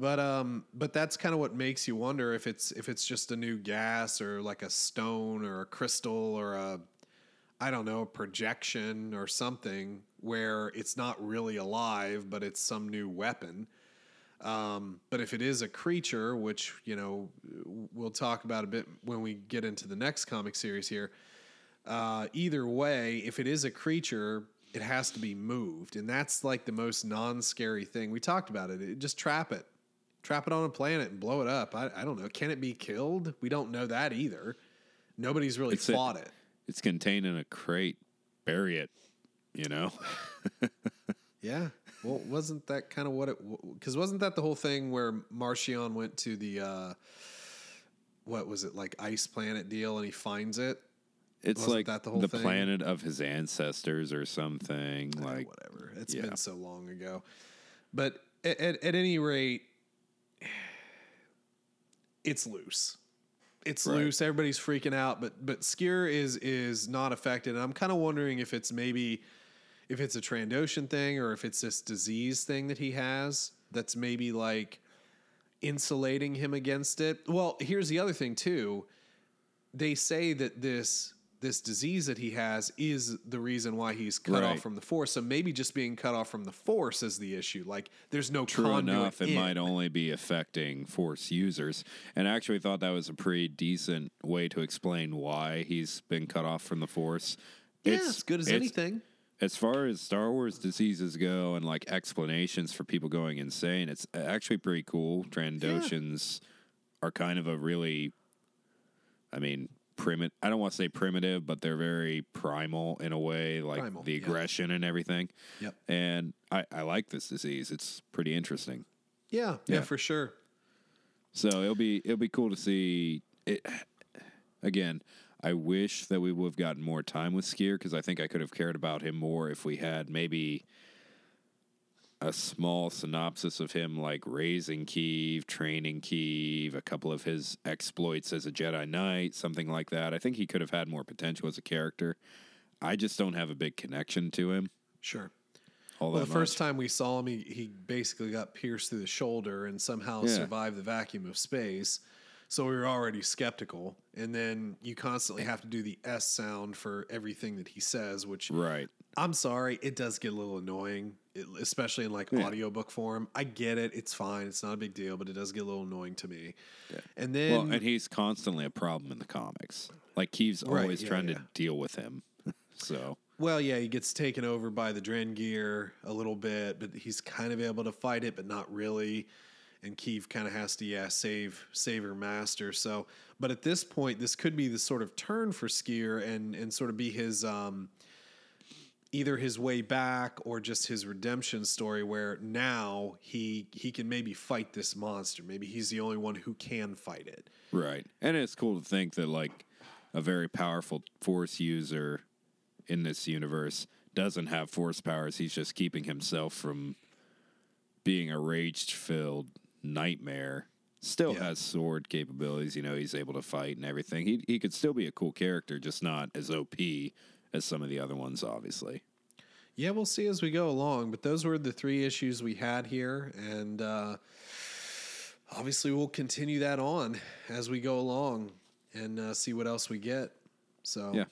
but um, but that's kind of what makes you wonder if it's if it's just a new gas or like a stone or a crystal or a I don't know a projection or something where it's not really alive, but it's some new weapon. Um, but if it is a creature, which you know we'll talk about a bit when we get into the next comic series here. Uh, either way, if it is a creature, it has to be moved, and that's like the most non-scary thing. We talked about it. it just trap it, trap it on a planet and blow it up. I, I don't know. Can it be killed? We don't know that either. Nobody's really It's a- fought it. It's contained in a crate. Bury it. You know? Yeah. Well, wasn't that kind of what it? Because wasn't that the whole thing where Marchion went to the uh, what was it like ice planet deal and he finds it It's Wasn't like that the whole the planet of his ancestors or something. Eh, Like, whatever. It's yeah. been so long ago. But at, at, at any rate, it's loose. It's Right. loose. Everybody's freaking out, but but Sskeer is is not affected. And I'm kind of wondering if it's maybe if it's a Trandoshan thing or if it's this disease thing that he has that's maybe like insulating him against it. Well, here's the other thing too. They say that this this disease that he has is the reason why he's cut Right. off from the force. So maybe just being cut off from the force is the issue. Like there's no true enough, it in. might only be affecting Force users. And I actually thought that was a pretty decent way to explain why he's been cut off from the Force. Yeah, it's, good as anything. As far as Star Wars diseases go and like explanations for people going insane, it's actually pretty cool. Trandoshans are kind of a really, I mean, primitive. I don't want to say primitive, but they're very primal in a way, like Primal, the yeah. aggression and everything. Yep. And I, I like this disease. It's pretty interesting. Yeah, yeah, Yeah. for sure. So it'll be it'll be cool to see it again. I wish that we would have gotten more time with Sskeer because I think I could have cared about him more if we had maybe a small synopsis of him like raising Keeve, training Keeve, a couple of his exploits as a Jedi Knight, something like that. I think he could have had more potential as a character. I just don't have a big connection to him. Sure. All Well, the first time we saw him, he, he basically got pierced through the shoulder and somehow Yeah. survived the vacuum of space. So we were already skeptical. And then you constantly have to do the S sound for everything that he says, which right. I'm sorry, it does get a little annoying, especially in like Yeah. audiobook form. I get it. It's fine. It's not a big deal, but it does get a little annoying to me. And then, Well, and he's constantly a problem in the comics. Like Keeve's Right, always yeah, trying yeah. to deal with him. so Well, yeah, he gets taken over by the Drengir a little bit, but he's kind of able to fight it, but not really. And Keeve kind of has to, yeah, save save her master. So, but at this point, this could be the sort of turn for Sskeer and and sort of be his um, either his way back or just his redemption story, where now he he can maybe fight this monster. Maybe he's the only one who can fight it. right, and it's cool to think that like a very powerful Force user in this universe doesn't have Force powers. He's just keeping himself from being a rage-filled nightmare. Still Yeah. has sword capabilities. You know, he's able to fight and everything. He he could still be a cool character, just not as OP as some of the other ones, obviously. Yeah, we'll see as we go along. But those were the three issues we had here, and uh, obviously we'll continue that on as we go along and uh, see what else we get. So Yeah.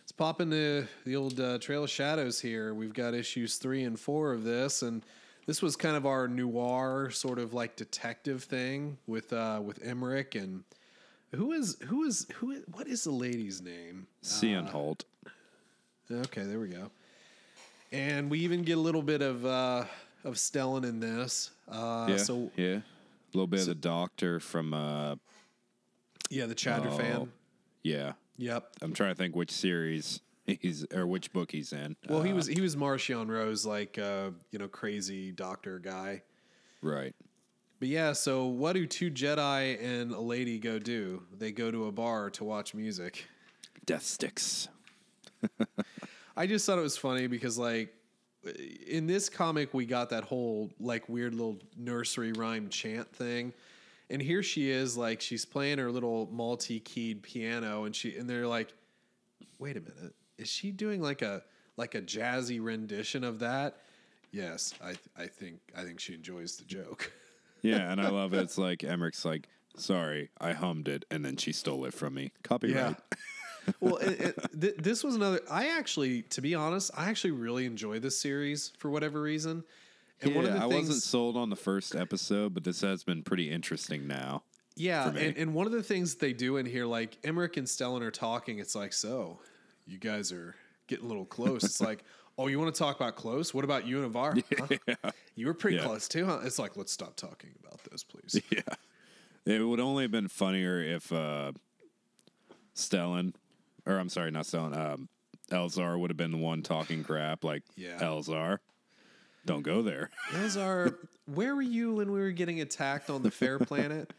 let's pop into the old uh, Trail of Shadows here. We've got issues three and four of this, and this was kind of our noir sort of like detective thing with uh, with Emerick and. Who is who is who? Is, what is the lady's name? Sian Holt. Okay, there we go. And we even get a little bit of uh, of Stellan in this. Uh, yeah, So yeah, a little bit of the doctor from uh, yeah, the Chatter Oh. fan. yeah. Yep. I'm trying to think which series he's or which book he's in. Well, he Uh, was he was Marchion Ro's, like uh, you know, crazy doctor guy. right. But yeah, so what do two Jedi and a lady go do? They go to a bar to watch music. Death sticks. I just thought it was funny because like in this comic we got that whole like weird little nursery rhyme chant thing. And here she is like she's playing her little multi-keyed piano and she and they're like wait a minute. Is she doing like a like a jazzy rendition of that? Yes, I th- I think I think she enjoys the joke. Yeah, and I love it. It's like Emerick's like, sorry, I hummed it, and then she stole it from me. Copyright. well, it, it, th- this was another. I actually, to be honest, I actually really enjoy this series for whatever reason. And Yeah, one of the I things, wasn't sold on the first episode, but this has been pretty interesting now. yeah, and, and one of the things they do in here, like Emerick and Stellan are talking. It's like, so you guys are getting a little close. it's like, oh, you want to talk about close? What about you and Avar? Huh? You were pretty Yeah. close too, huh? It's like, let's stop talking about this, please. Yeah. It would only have been funnier if uh Stellan or I'm sorry, not Stellan, um Elzar would have been the one talking crap like Yeah. Elzar. Don't go there. Elzar. Where were you when we were getting attacked on the Fair Planet?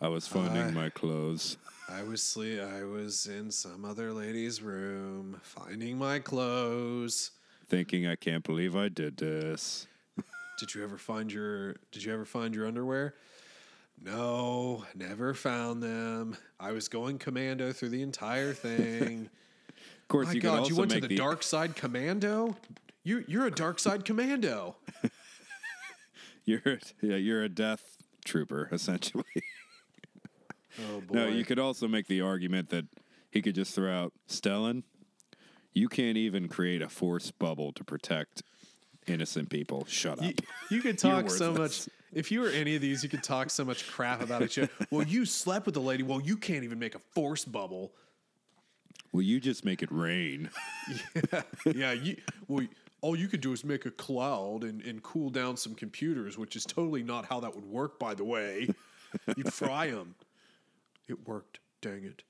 I was finding I- my clothes. I was sleep. I was in some other lady's room, finding my clothes. Thinking I can't believe I did this. Did you ever find your Did you ever find your underwear? No, never found them. I was going commando through the entire thing. Of course, My you God, you went to make the, dark side commando. You You're a dark side commando. You're yeah, you're a death trooper essentially. Oh boy. no, you could also make the argument that he could just throw out Stellan. You can't even create a force bubble to protect innocent people. Shut up. You, you could talk so much. If you were any of these, you could talk so much crap about each other. Well, you slept with a lady. Well, you can't even make a force bubble. Well, you just make it rain? Yeah, you. Well, all you could do is make a cloud and, and cool down some computers, which is totally not how that would work. By the way, you'd fry them. It worked. Dang it.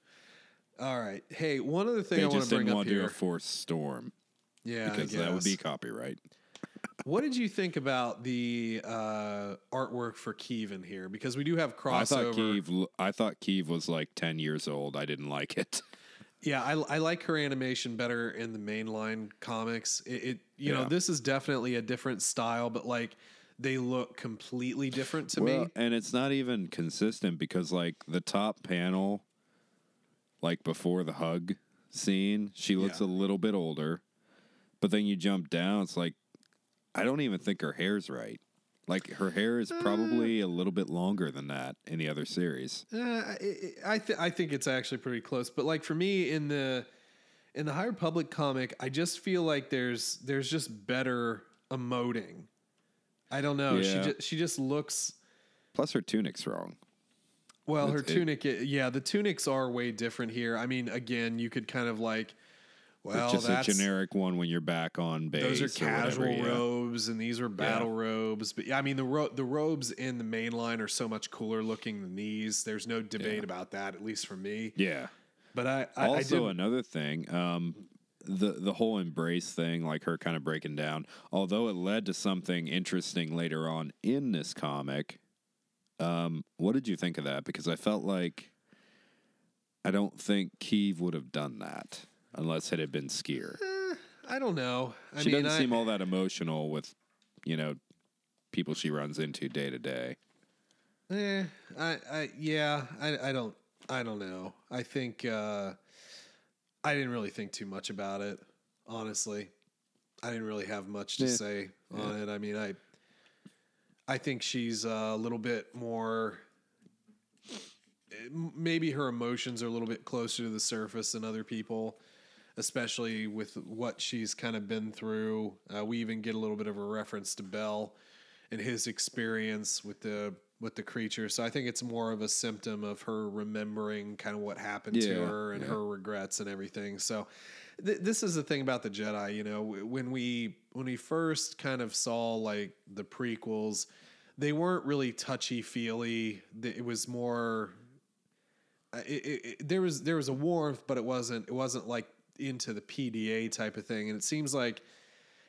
All right. Hey, one other thing They I want to bring didn't up want to do here. a force storm yeah, I because that would be copyright. What did you think about the uh, artwork for Kevin here? Because we do have crossover. I thought Keeve. I thought Keeve was like ten years old. I didn't like it. Yeah, I, I like her animation better in the mainline comics. It, it you know, this is definitely a different style, but like they look completely different to me. and it's not even consistent because like the top panel, like before the hug scene, she looks Yeah. a little bit older, but then you jump down, it's like I don't even think her hair's right. Like her hair is probably a little bit longer than that in the other series. Uh, I I, th- I think it's actually pretty close, but like for me in the in the High Republic comic, I just feel like there's there's just better emoting. I don't know. She just, she just looks Plus her tunic's wrong. Well, her It's- it- tunic, i- yeah, the tunics are way different here. I mean, again, you could kind of like, well, it's just that's a generic one when you're back on base. those are or whatever, casual yeah. robes, and these are battle robes. But yeah, I mean, the ro- the robes in the main line are so much cooler looking than these. There's no debate Yeah. about that, at least for me. Yeah. But I, I, I also did, another thing um the the whole embrace thing like her kind of breaking down although it led to something interesting later on in this comic um what did you think of that because i felt like i don't think Keeve would have done that unless it had been Sskeer I don't know. I she mean, doesn't I, seem all that emotional with you know people she runs into day to day Eh, I, I, yeah, I, I don't, I don't know. I think uh, I didn't really think too much about it, honestly. I didn't really have much to Yeah. say on it. I mean, I, I think she's a little bit more. Maybe her emotions are a little bit closer to the surface than other people, especially with what she's kind of been through. Uh, we even get a little bit of a reference to Bell and his experience with the with the creature. So I think it's more of a symptom of her remembering kind of what happened to her and yeah. her regrets and everything. So th- this is the thing about the Jedi, you know, when we when we first kind of saw like the prequels, they weren't really touchy feely. It was more uh, it, it, it- there was there was a warmth, but it wasn't it wasn't like into the PDA type of thing. And it seems like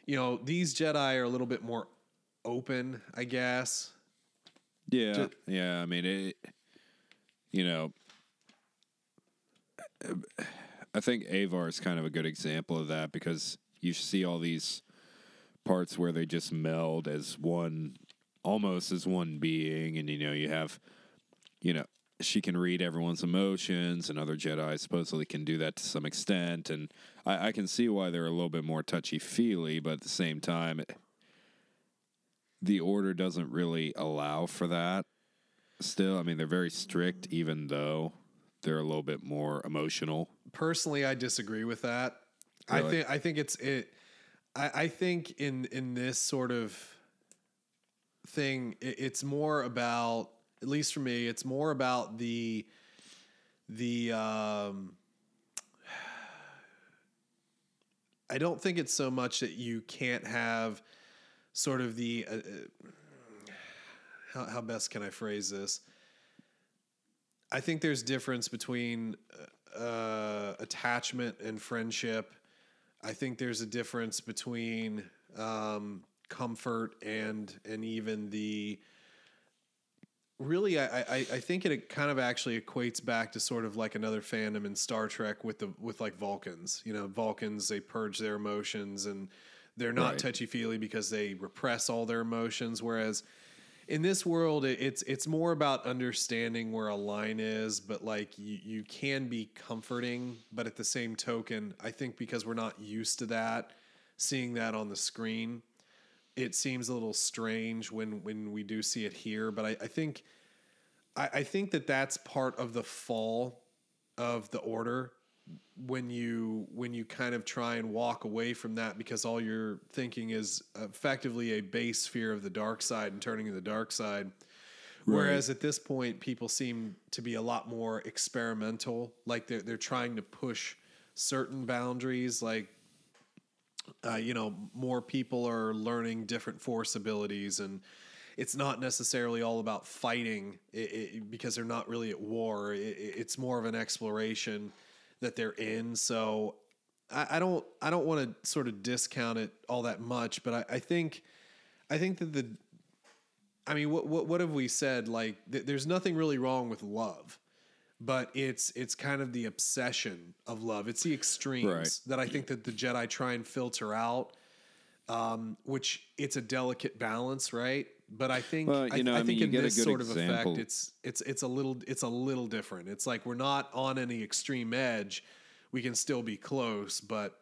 you know these Jedi are a little bit more open, I guess. Yeah, Ju- yeah. I mean, it. You know, I think Avar is kind of a good example of that because you see all these parts where they just meld as one, almost as one being, and you know, you have, you know, she can read everyone's emotions, and other Jedi supposedly can do that to some extent, and I, I can see why they're a little bit more touchy feely, but at the same time. It, the order doesn't really allow for that still i mean they're very strict even though they're a little bit more emotional Personally, I disagree with that. I think I think it's it. I, I think in in this sort of thing, it, it's more about at least for me, it's more about the the um I don't think it's so much that you can't have sort of the uh, uh, how how best can I phrase this? I think there's difference between uh, attachment and friendship. I think there's a difference between um, comfort and and even the really, I, I, I think it kind of actually equates back to sort of like another fandom in Star Trek with the with like Vulcans. You know, Vulcans they purge their emotions and they're not Right. touchy feely because they repress all their emotions. Whereas in this world, it's it's more about understanding where a line is, but like you you can be comforting, but at the same token, I think because we're not used to that, seeing that on the screen, it seems a little strange when when we do see it here. But I, I think I, I think that that's part of the fall of the order when you when you kind of try and walk away from that because all you're thinking is effectively a base fear of the dark side and turning to the dark side. Whereas at this point, people seem to be a lot more experimental. Like they're they're trying to push certain boundaries. Like uh, you know, more people are learning different force abilities, and it's not necessarily all about fighting i i because they're not really at war. I i it's more of an exploration that they're in. So I, I don't I don't want to sort of discount it all that much, but I, I think I think that the I mean, what what what have we said? Like, th- there's nothing really wrong with love, but it's it's kind of the obsession of love. It's the extremes Right. that I think that the Jedi try and filter out. Um, which it's a delicate balance, right? But I think Well, I, you know, I I think mean, you in this good sort of example. effect, it's it's it's a little it's a little different. It's like we're not on any extreme edge. We can still be close, but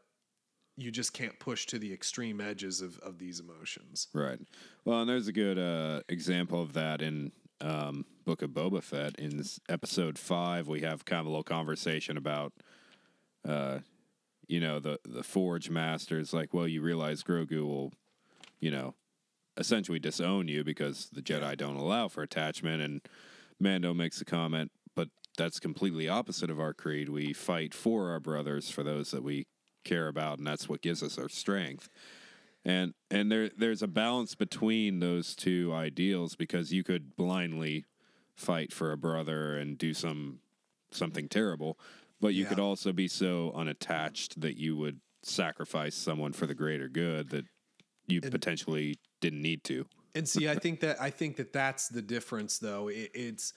you just can't push to the extreme edges of, of these emotions. Right. Well, and there's a good uh, example of that in um, Book of Boba Fett. In episode five, we have kind of a little conversation about, uh, you know, the the Forge Masters. Like, well, you realize Grogu will, you know, essentially disown you because the Jedi don't allow for attachment. And Mando makes a comment, but that's completely opposite of our creed. We fight for our brothers, for those that we care about, and that's what gives us our strength and and there there's a balance between those two ideals because you could blindly fight for a brother and do some something terrible but you Yeah. could also be so unattached that you would sacrifice someone for the greater good that you potentially didn't need to And see, I think that I think that that's the difference, though. It, it's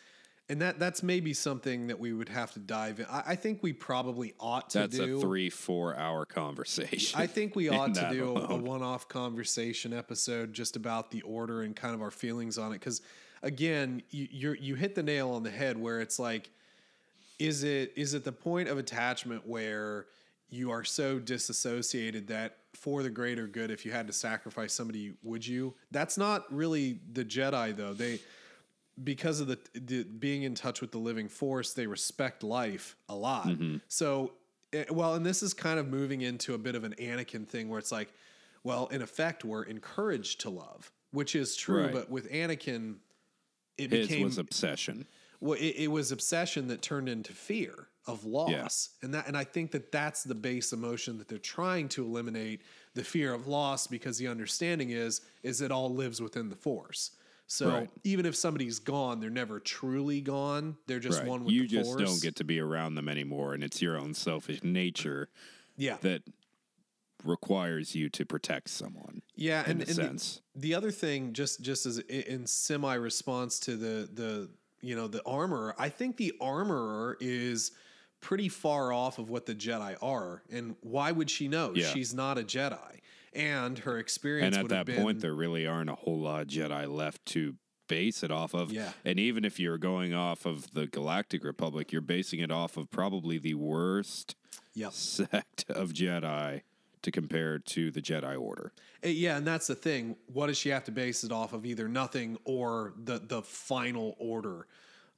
and that that's maybe something that we would have to dive in. I, I think we probably ought to that's do. a three four hour conversation I think we ought to that do a, a alone. one-off conversation episode just about the order and kind of our feelings on it. Because again, you you're, you hit the nail on the head where it's like, is it is it the point of attachment where you are so disassociated that for the greater good, if you had to sacrifice somebody, would you? That's not really the Jedi though. They because of the, the being in touch with the living force, they respect life a lot. So, eh, well, and this is kind of moving into a bit of an Anakin thing where it's like, well, in effect, we're encouraged to love, which is true. Right. But with Anakin, it his became was obsession well, it, it was obsession that turned into fear of loss, and that, and I think that that's the base emotion that they're trying to eliminate the fear of loss because the understanding is is it all lives within the force. So Right. even if somebody's gone, they're never truly gone. They're just right one with you the just force. don't get to be around them anymore and it's your own selfish nature yeah, that requires you to protect someone. yeah, in and, a and the- sense. The, other thing, just just as in semi response to the the you know the armorer, I think the armorer is pretty far off of what the Jedi are, and why would she know? Yeah. She's not a Jedi, and her experience And at that been point, there really aren't a whole lot of Jedi left to base it off of. Yeah. And even if you're going off of the Galactic Republic, you're basing it off of probably the worst Yep. sect of Jedi to compare to the Jedi Order. Uh, Yeah, and that's the thing. What does she have to base it off of? Either nothing or the the final order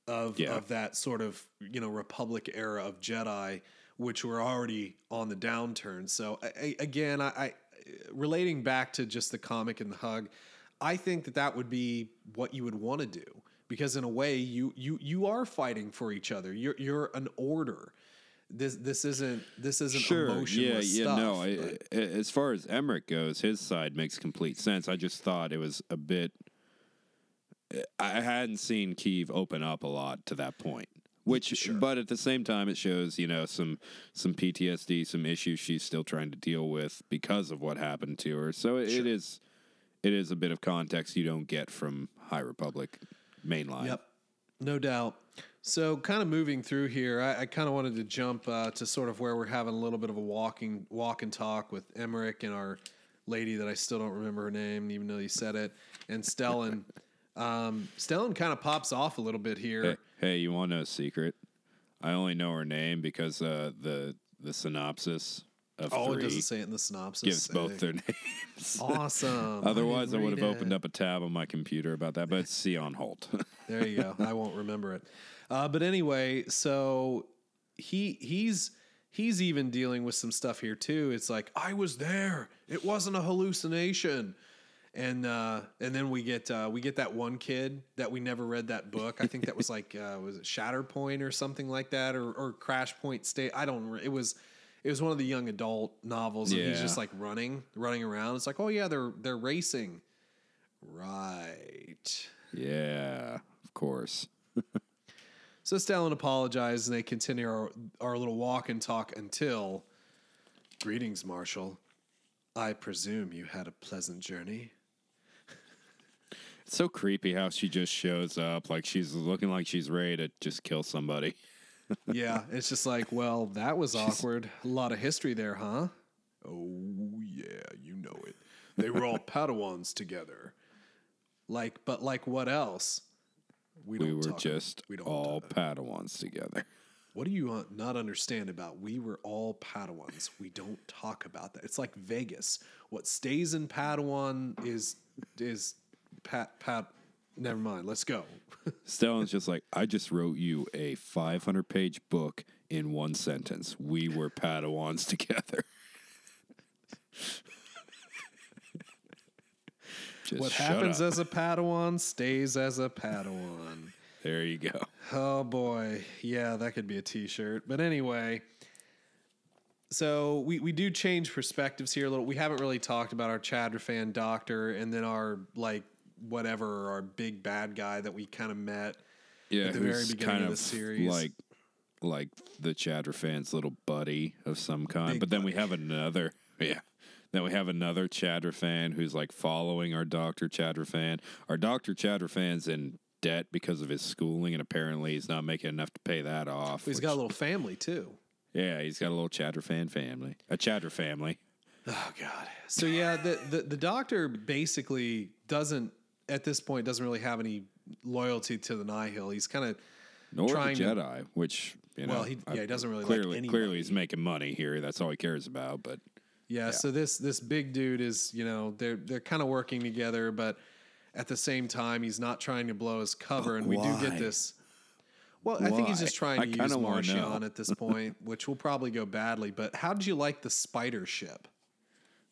of Yeah. of that sort of you know Republic era of Jedi, which were already on the downturn. So I, I- again, I, I relating back to just the comic and the hug, I think that that would be what you would want to do because in a way you you you are fighting for each other. You're you're an order. This this isn't this isn't yeah, emotionless yeah, stuff. no. I, I- as far as Emerick goes, his side makes complete sense. I just thought it was a bit. I hadn't seen Keeve open up a lot to that point. Which, but at the same time, it shows you know some some PTSD, some issues she's still trying to deal with because of what happened to her. So it, it is it is a bit of context you don't get from High Republic mainline. Yep, no doubt. So, kind of moving through here, I, I kind of wanted to jump uh, to sort of where we're having a little bit of a walking walk and talk with Emerick and our lady that I still don't remember her name, even though you said it, and Stellan. um, Stellan kind of pops off a little bit here. Hey, hey, you want to know a secret? I only know her name because uh, the the synopsis of oh, three it doesn't say it in the synopsis. gives both Sick. their names. Awesome. Otherwise, I didn't would have read opened up a tab on my computer about that, but it's Sian Holt. There you go. I won't remember it. Uh, but anyway, so he he's he's even dealing with some stuff here too. It's like I was there. It wasn't a hallucination. And uh, and then we get uh, we get that one kid that we never read that book. I think that was like uh, was it Shatterpoint or something like that, or or Crash Point State. I don't. It was it was one of the young adult novels, and he's just like running running around. It's like oh yeah, they're they're racing, right? yeah, of course. So Stellan apologizes and they continue our, our little walk and talk until Greetings, Marshal. I presume you had a pleasant journey. It's so creepy how she just shows up, like she's looking like she's ready to just kill somebody. yeah, it's just like, well, that was awkward. A lot of history there, huh? Oh, yeah, you know it. They were all Padawans together. Like, but like what else? We don't were just we all talk- Padawans together. What do you uh, not understand about we were all Padawans? We don't talk about that. It's like Vegas. What stays in Padawan is is pat pat. Never mind. Let's go. Stellan's just like, I just wrote you a 500 page book in one sentence. We were Padawans together. just what happens up. as a Padawan stays as a Padawan. there you go. Oh boy. Yeah, that could be a t-shirt. But anyway, so we, we do change perspectives here a little. We haven't really talked about our Chadra-Fan doctor and then our like whatever our big bad guy that we kind of met. Yeah, At the very beginning kind of of the series. like like the Chadra-Fan's little buddy of some kind. Big but then we have another, yeah. Then we have another Chadra-Fan who's like following our Doctor Chadra-Fan. Our Doctor Chadra-Fan's in debt because of his schooling, and apparently he's not making enough to pay that off. He's which- got a little family too. yeah, he's got a little Chadra-Fan family, a Chadder family. Oh God. So yeah, the, the the doctor basically doesn't at this point doesn't really have any loyalty to the Nihil. He's kind of Nor Trying the to- Jedi, which you know, Well, he- yeah, he doesn't really clearly anybody. clearly he's making money here. That's all he cares about. But yeah, So this this big dude is you know they're they're kind of working together, but at the same time he's not trying to blow his cover, and we do get this. Well, I think he's just trying I to use kinda Marchion at this point, which will probably go badly. But how did you like the spider ship?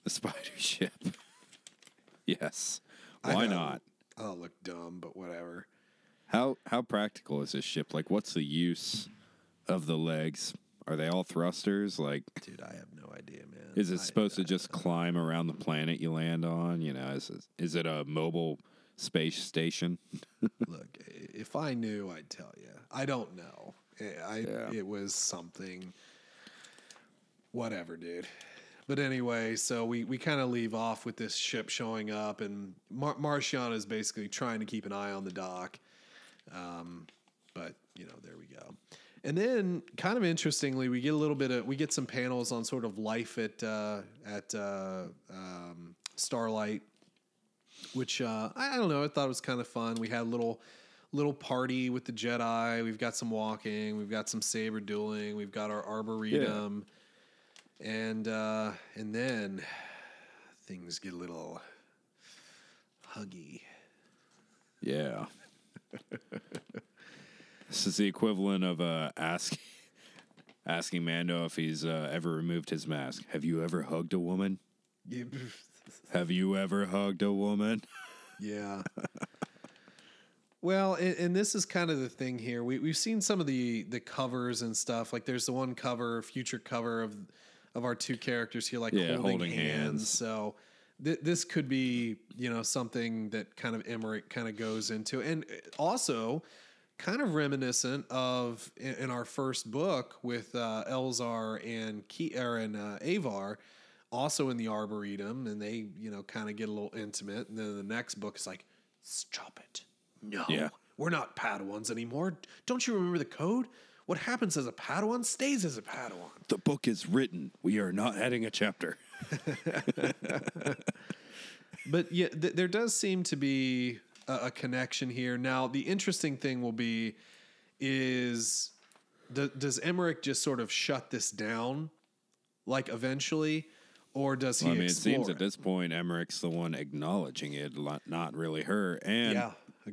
the spider ship, yes, I why not? Oh, look dumb, but whatever. How how practical is this ship? Like, what's the use of the legs? Are they all thrusters? Like, Dude, I have no idea, man. Is it supposed to just climb around the planet you land on? You know, is it, is it a mobile space station? Look, if I knew, I'd tell you. I don't know. I, Yeah. it was something. Whatever, dude. But anyway, so we, we kind of leave off with this ship showing up, and Mar- Marchion is basically trying to keep an eye on the dock. Um, but you know, there we go. And then, kind of interestingly, we get a little bit of we get some panels on sort of life at uh, at uh, um, Starlight which uh, I I don't know. I thought it was kind of fun. We had a little little party with the Jedi. We've got some walking. We've got some saber dueling. We've got our arboretum, and uh, and then things get a little huggy. Yeah. this is the equivalent of uh, asking asking Mando if he's uh, ever removed his mask. Have you ever hugged a woman? Have you ever hugged a woman? Yeah. well, and, and this is kind of the thing here. We we've seen some of the the covers and stuff. Like there's the one cover, future cover of of our two characters here, like Yeah, holding, holding hands. hands. So th- this could be you know something that kind of Emerick kind of goes into, and also kind of reminiscent of in, in our first book with uh, Elzar and Ke- or and uh, Avar, also in the arboretum, and they you know kind of get a little intimate, and then the next book is like, stop it, no, Yeah. We're not Padawans anymore. Don't you remember the code? What happens as a Padawan stays as a Padawan. The book is written. We are not adding a chapter. But yeah, th- there does seem to be a, a connection here. Now, the interesting thing will be is d- does Emerick just sort of shut this down, like eventually, or does he? I mean, it seems explore at this point Emerick's the one acknowledging it, not really her. And Yeah,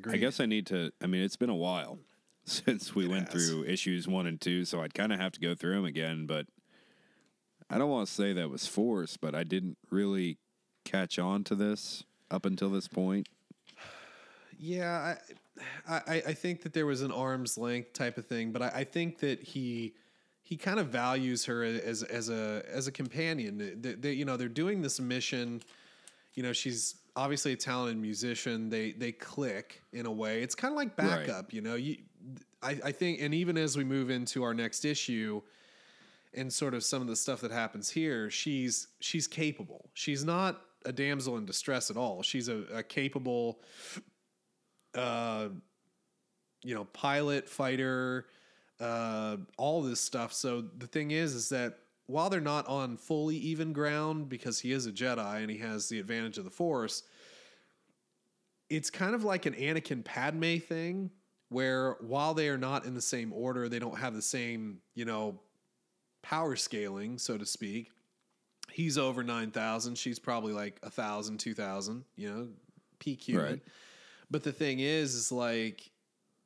I guess I need to. I mean, it's been a while since we went has. through issues one and two, so I'd kind of have to go through them again. But I don't want to say that was forced, but I didn't really catch on to this up until this point. Yeah, I, I, I think that there was an arm's length type of thing, but I, I think that he he kind of values her as as a as a companion. They, they, you know, they're doing this mission. You know, she's obviously a talented musician. They they click in a way. It's kind of like Right. backup. You know, you I, I think, and even as we move into our next issue. And sort of some of the stuff that happens here, she's she's capable. She's not a damsel in distress at all. She's a, a capable uh, you know, pilot, fighter, uh, all this stuff. So the thing is, is that while they're not on fully even ground because he is a Jedi and he has the advantage of the Force, it's kind of like an Anakin Padme thing where while they are not in the same order, they don't have the same, you know, power scaling, so to speak. He's over 9,000. She's probably like 1,000, 2,000, you know, human. Right. But the thing is, is like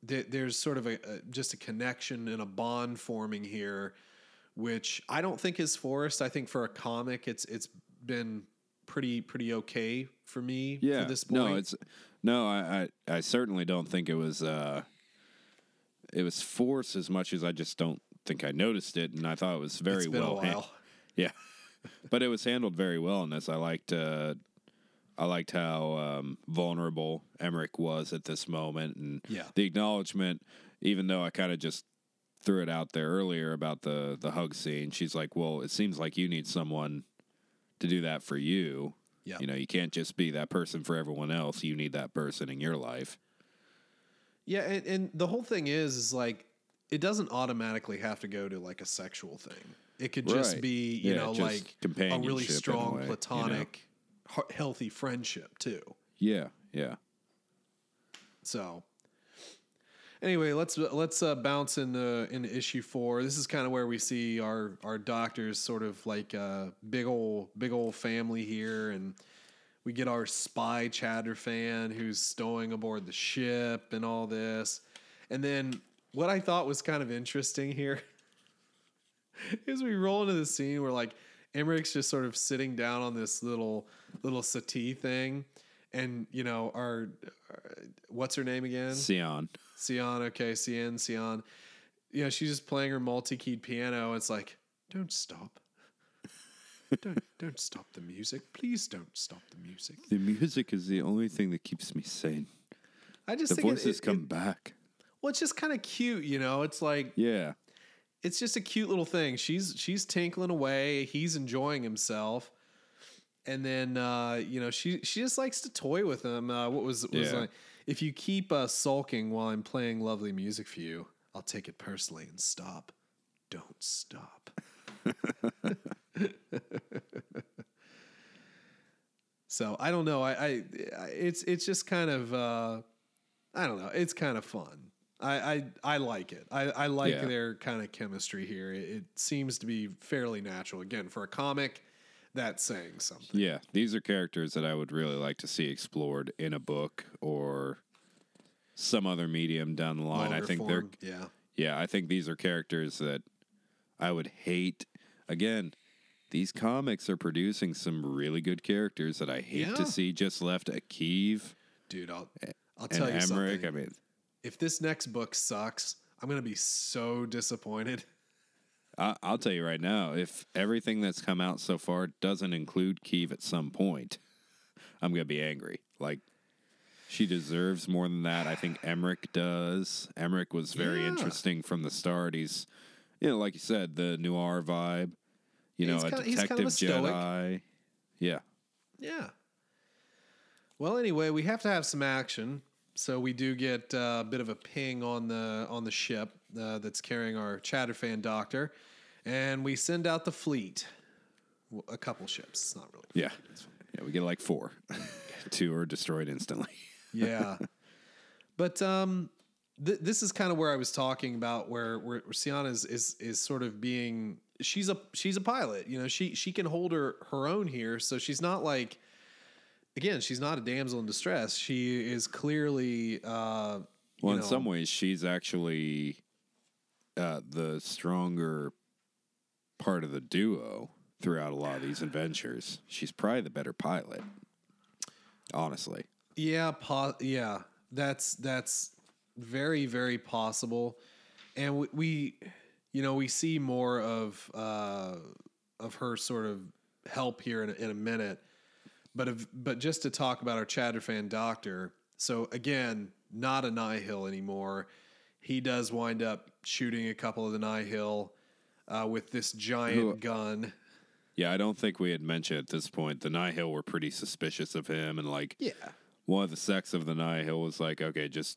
th- there's sort of a, a just a connection and a bond forming here, which I don't think is forced. I think for a comic, it's it's been pretty pretty okay for me Yeah, for this point. no, it's no. I, I I certainly don't think it was. uh It was forced as much as I just don't think I noticed it, and I thought it was very well. a han- while. Yeah, but it was handled very well in this. I liked. uh I liked how um, vulnerable Emerick was at this moment, and Yeah. the acknowledgement. Even though I kind of just threw it out there earlier about the the hug scene, she's like, "Well, it seems like you need someone to do that for you. Yeah. You know, you can't just be that person for everyone else. You need that person in your life." Yeah, and, and the whole thing is, is like it doesn't automatically have to go to like a sexual thing. It could just Right. be, you Yeah, know, like a really in a strong way, platonic, healthy friendship too. Yeah, yeah. So anyway, let's let's uh, bounce into into issue four. This is kind of where we see our our doctors sort of like a big old big old family here, and we get our spy Chadra-Fan who's stowing aboard the ship and all this, and then what I thought was kind of interesting here is we roll into the scene where like Emerick's just sort of sitting down on this little little settee thing, and you know our, our what's her name again? Sian. Sian. Okay, Sian. Sian. You know she's just playing her multi-keyed piano. It's like don't stop. don't don't stop the music. Please don't stop the music. The music is the only thing that keeps me sane. I just The think it- voices it, come it- back. well, it's just kind of cute, you know. It's like Yeah. It's just a cute little thing. She's she's tinkling away. He's enjoying himself, and then uh, you know she she just likes to toy with him. Uh, what was was Yeah. like, if you keep uh, sulking while I'm playing lovely music for you, I'll take it personally and stop. Don't stop. so I don't know. I, I I- it's it's just kind of uh, I don't know. It's kind of fun. I, I, I like it. I, I like Yeah. their kind of chemistry here. It, it seems to be fairly natural. Again, for a comic, that's saying something. Yeah. These are characters that I would really like to see explored in a book or some other medium down the line. I think form, they're yeah. Yeah, I think these are characters that I would hate. Again, these comics are producing some really good characters that I hate Yeah. to see just left at Keeve Dude, I'll I'll tell you Emerick. something. I mean, if this next book sucks, I'm gonna be so disappointed. I, I'll tell you right now, if everything that's come out so far doesn't include Keeve at some point, I'm gonna be angry. Like she deserves more than that. I think Emerick does. Emerick was very Yeah. interesting from the start. He's, you know, like you said, the noir vibe. You know, He's a kinda- he's kind of detective a. Jedi. Yeah, Yeah. Well, anyway, we have to have some action. So we do get uh, a bit of a ping on the on the ship uh, that's carrying our Chadra-Fan Doctor, and we send out the fleet, a couple ships. It's not really. Yeah. Yeah, we get like four. Two are destroyed instantly. Yeah, but um, th- this is kind of where I was talking about where where Sienna is, is is sort of being she's a she's a pilot. You know, she she can hold her her own here, so she's not like. Again, she's not a damsel in distress. She is clearly uh, Well, in know, some ways, she's actually uh, the stronger part of the duo throughout a lot of these adventures. She's probably the better pilot, honestly. Yeah, po- yeah, that's that's very very possible, and we, we you know we see more of uh, of her sort of help here in a, in a minute, but if, but just to talk about our Chadra-Fan doctor. So again, not a Nihil anymore. He does wind up shooting a couple of the Nihil uh, with this giant Who- gun. Yeah, I don't think we had mentioned at this point the Nihil were pretty suspicious of him, and like Yeah, one of the sects of the Nihil was like, okay, just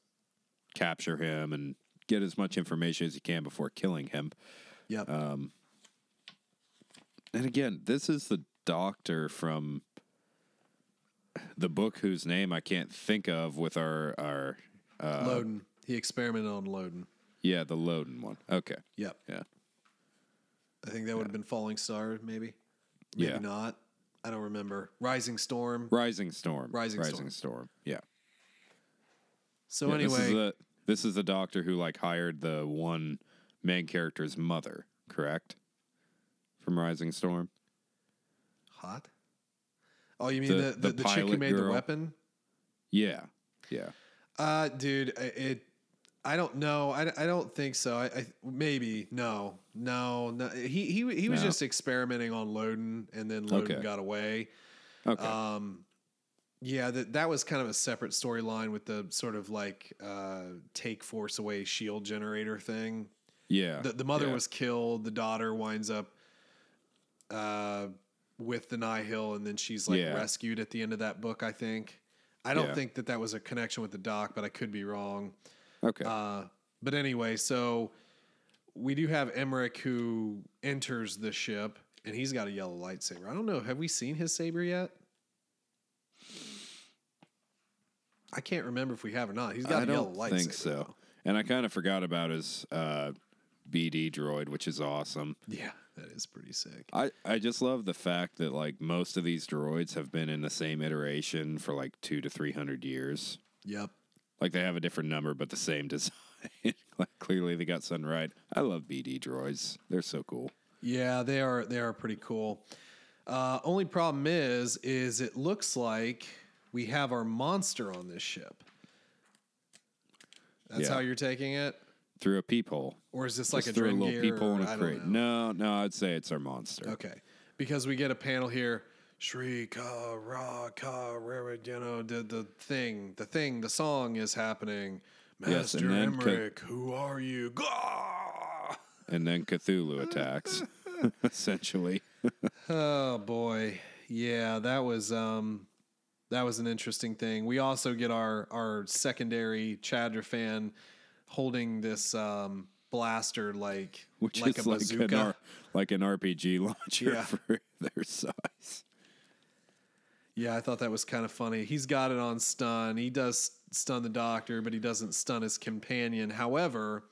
capture him and get as much information as you can before killing him. yep, And again, this is the doctor from the book whose name I can't think of with our our uh, Loden. He experimented on Loden. yeah the Loden one. Okay, Yep. yeah, I think that would have been Falling Star, maybe. Maybe Yeah. not. I don't remember. Rising Storm. Rising Storm, Rising Rising Storm. Storm. Yeah. So Yeah, this is anyway, the this is the doctor who like hired the one main character's mother, correct? From Rising Storm. hot. Oh, you mean The- the the, the chick who made the weapon? Yeah, yeah. Uh, dude, it. I don't know. I, I don't think so. I, I maybe no, no, no. He he he was No. just experimenting on Loden, and then Loden Okay. got away. Okay. Um, yeah, that that was kind of a separate storyline with the sort of like uh, take force away shield generator thing. yeah. the, the mother yeah. was killed. The daughter winds up uh, with the Nihil, and then she's like Yeah. rescued at the end of that book. I think. I don't Yeah. think that that was a connection with the doc, but I could be wrong. okay. Uh, but anyway, so we do have Emerick who enters the ship, and he's got a yellow lightsaber. I don't know. Have we seen his saber yet? I can't remember if we have or not. He's got I a yellow don't think so. though. And I kind of forgot about his uh, BD droid, which is awesome. Yeah, that is pretty sick. I, I just love the fact that like most of these droids have been in the same iteration for like two to three hundred years. Yep. Like they have a different number but the same design. like clearly they got something right. I love BD droids. They're so cool. Yeah, they are they are pretty cool. Uh, only problem is, is it looks like we have our monster on this ship. That's Yeah. how you're taking it, Through a peephole. or is this like Just a through a little peephole in a crate. No, no, I'd say it's our monster. Okay, because we get a panel here. Shri ka ra ka ra ra, you know the the thing, the thing, the song is happening. Yes, Master and then ca- who are you? Gah! And then Cthulhu attacks. essentially. Oh boy. Yeah, that was um that was an interesting thing. We also get our our secondary Chadra-Fan holding this um blaster like Which like is a like bazooka. an, R- like an RPG launcher Yeah. for their size. yeah, I thought that was kind of funny. He's got it on stun. He does stun the doctor, but he doesn't stun his companion. However,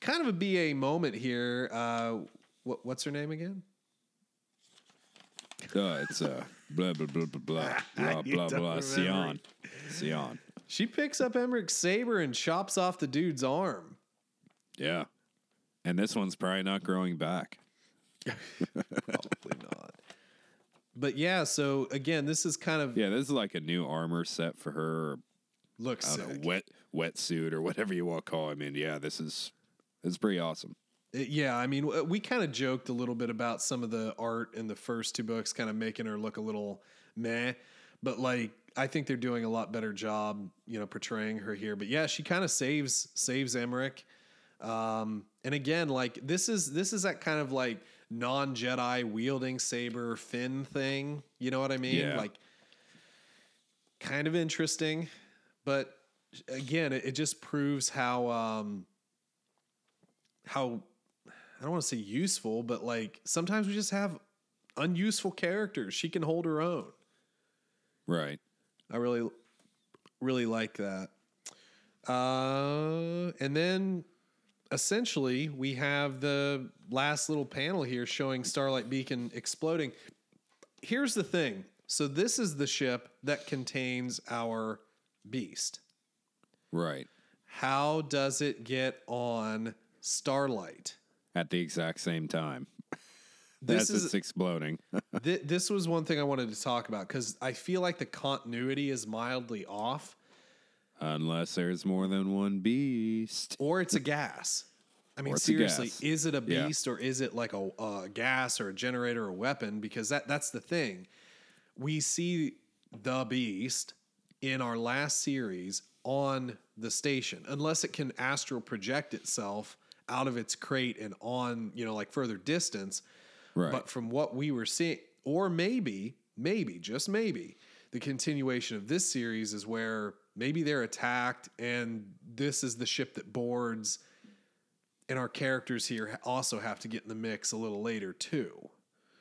kind of a BA moment here. Uh what, what's her name again? Uh, it's uh, blah blah blah blah blah blah blah blah. Sian, Sian. She picks up Emerick's saber and chops off the dude's arm. Yeah, and this one's probably not growing back. Probably not. But yeah, so again, this is kind of Yeah, this is like a new armor set for her. Looks know, wet wetsuit or whatever you want to call. It. I mean, yeah, this is this is pretty awesome. Yeah, I mean, we kind of joked a little bit about some of the art in the first two books, kind of making her look a little meh. But like, I think they're doing a lot better job, you know, portraying her here. But yeah, she kind of saves saves Emerick. Um, and again, like this is this is that kind of like non Jedi wielding saber Finn thing. You know what I mean? Yeah. Like, kind of interesting, but again, it, it just proves how um, how I don't want to say useful, but like sometimes we just have unuseful characters. She can hold her own. Right. I really, really like that. Uh, and then essentially we have the last little panel here showing Starlight Beacon exploding. Here's the thing. So this is the ship that contains our beast. Right. How does it get on Starlight? At the exact same time. This As is it's exploding. Th- this was one thing I wanted to talk about because I feel like the continuity is mildly off, Unless there's more than one beast. or it's a gas. I mean, Or it's a seriously, is it a Yeah. beast or is it like a, a gas or a generator or a weapon? Because that that's the thing. We see the beast in our last series on the station, unless it can astral project itself out of its crate and on, you know, like further distance. Right. But from what we were seeing, or maybe, maybe, just maybe, the continuation of this series is where maybe they're attacked and this is the ship that boards, and our characters here also have to get in the mix a little later too.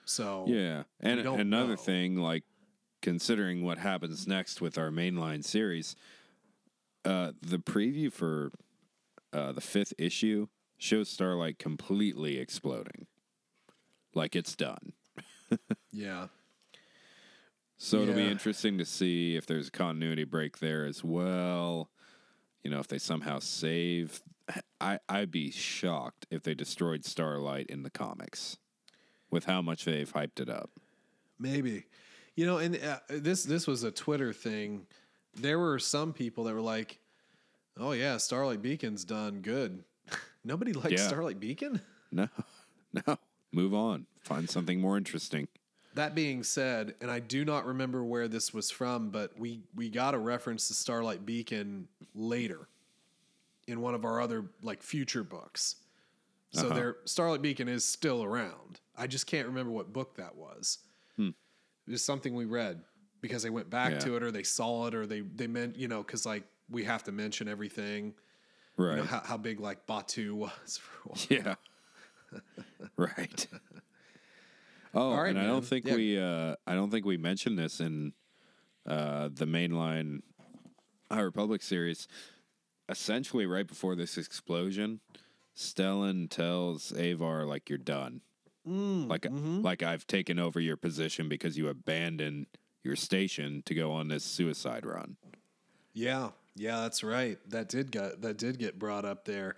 So Yeah. And another know. thing, like considering what happens next with our mainline series, uh, the preview for uh, the fifth issue shows Starlight completely exploding. Like it's done. yeah, So it'll be interesting to see if there's a continuity break there as well. You know, if they somehow save. I, I'd be shocked if they destroyed Starlight in the comics with how much they've hyped it up. maybe. You know, and uh, this this was a Twitter thing. There were some people that were like, "Oh yeah, Starlight Beacon's done good." Nobody likes Yeah. Starlight Beacon. No, no. Move on. Find something more interesting. That being said, and I do not remember where this was from, but we we got a reference to Starlight Beacon later in one of our other like future books. So Uh-huh. there Starlight Beacon is still around. I just can't remember what book that was. It was something we read because they went back Yeah. to it or they saw it or they they meant, you know, cuz like we have to mention everything. Right. You know how, how big like Batuu was for a while. yeah. right. Oh, right, and I don't think Yeah. we uh I don't think we mentioned this in uh the mainline High Republic series. Essentially right before this explosion, Stellan tells Avar like you're done. like like I've taken over your position because you abandoned your station to go on this suicide run. Yeah. Yeah, that's right. That did get that did get brought up there.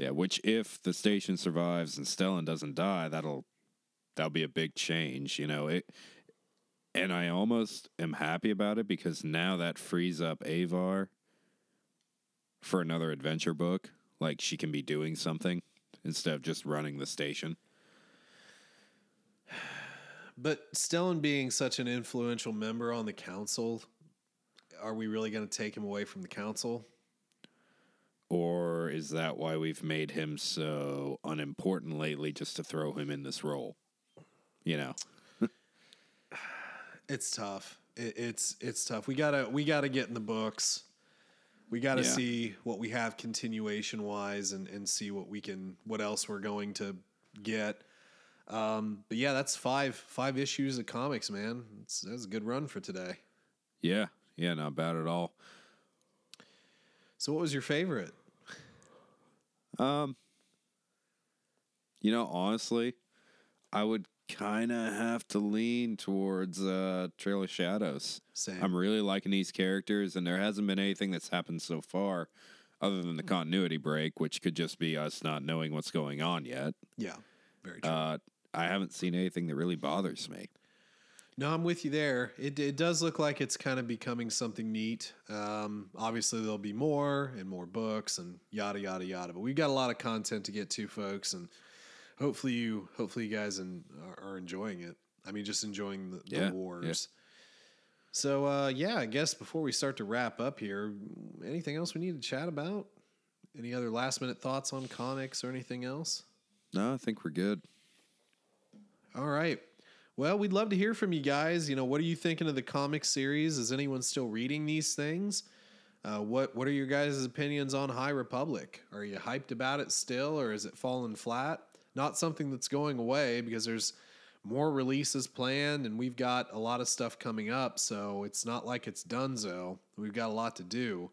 Yeah, which if the station survives and Stellan doesn't die, that'll that'll be a big change, you know. It and I almost am happy about it because now that frees up Avar for another adventure book. Like she can be doing something instead of just running the station. But Stellan being such an influential member on the council, are we really going to take him away from the council? Or is that why we've made him so unimportant lately just to throw him in this role? You know. It's tough. It, it's it's tough. We gotta we gotta get in the books. We gotta Yeah. see what we have continuation wise, and and see what we can what else we're going to get. Um, but yeah, that's five five issues of comics, man. It's, that's a good run for today. Yeah. Yeah, not bad at all. So, what was your favorite? Um, you know, honestly, I would kind of have to lean towards uh, Trail of Shadows. Same. I'm really liking these characters, and there hasn't been anything that's happened so far other than the continuity break, which could just be us not knowing what's going on yet. Yeah, very true. Uh, I haven't seen anything that really bothers me. No, I'm with you there. It, it does look like it's kind of becoming something neat. Um, obviously, there'll be more and more books and yada yada yada. But we've got a lot of content to get to, folks, and hopefully you hopefully you guys en- are, are enjoying it. I mean, just enjoying the, the Yeah, yeah. wars. So uh, yeah, I guess before we start to wrap up here, anything else we need to chat about? Any other last minute thoughts on comics or anything else? No, I think we're good. All right. Well, we'd love to hear from you guys. You know, what are you thinking of the comic series? Is anyone still reading these things? Uh, what what are your guys' opinions on High Republic? Are you hyped about it still, or is it falling flat? Not something that's going away because there's more releases planned, and we've got a lot of stuff coming up. So it's not like it's donezo. We've got a lot to do.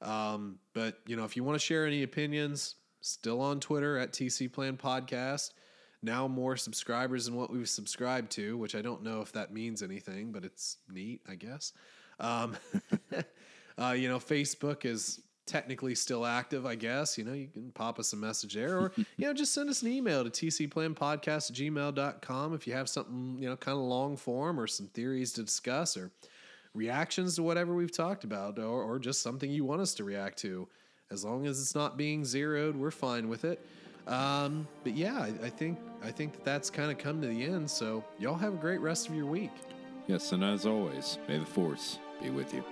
Um, but you know, if you want to share any opinions, still on Twitter at TC Plan Podcast. Now more subscribers than what we've subscribed to, which I don't know if that means anything, but it's neat, I guess. Um, uh, you know, Facebook is technically still active, I guess. You know, you can pop us a message there or, you know, just send us an email to tcplanpodcast at gmail.com if you have something, you know, kind of long form or some theories to discuss or reactions to whatever we've talked about or, or just something you want us to react to. As long as it's not being zeroed, we're fine with it. Um, but yeah, I, I think I think that that's kind of come to the end. So y'all have a great rest of your week. Yes, and as always, may the force be with you.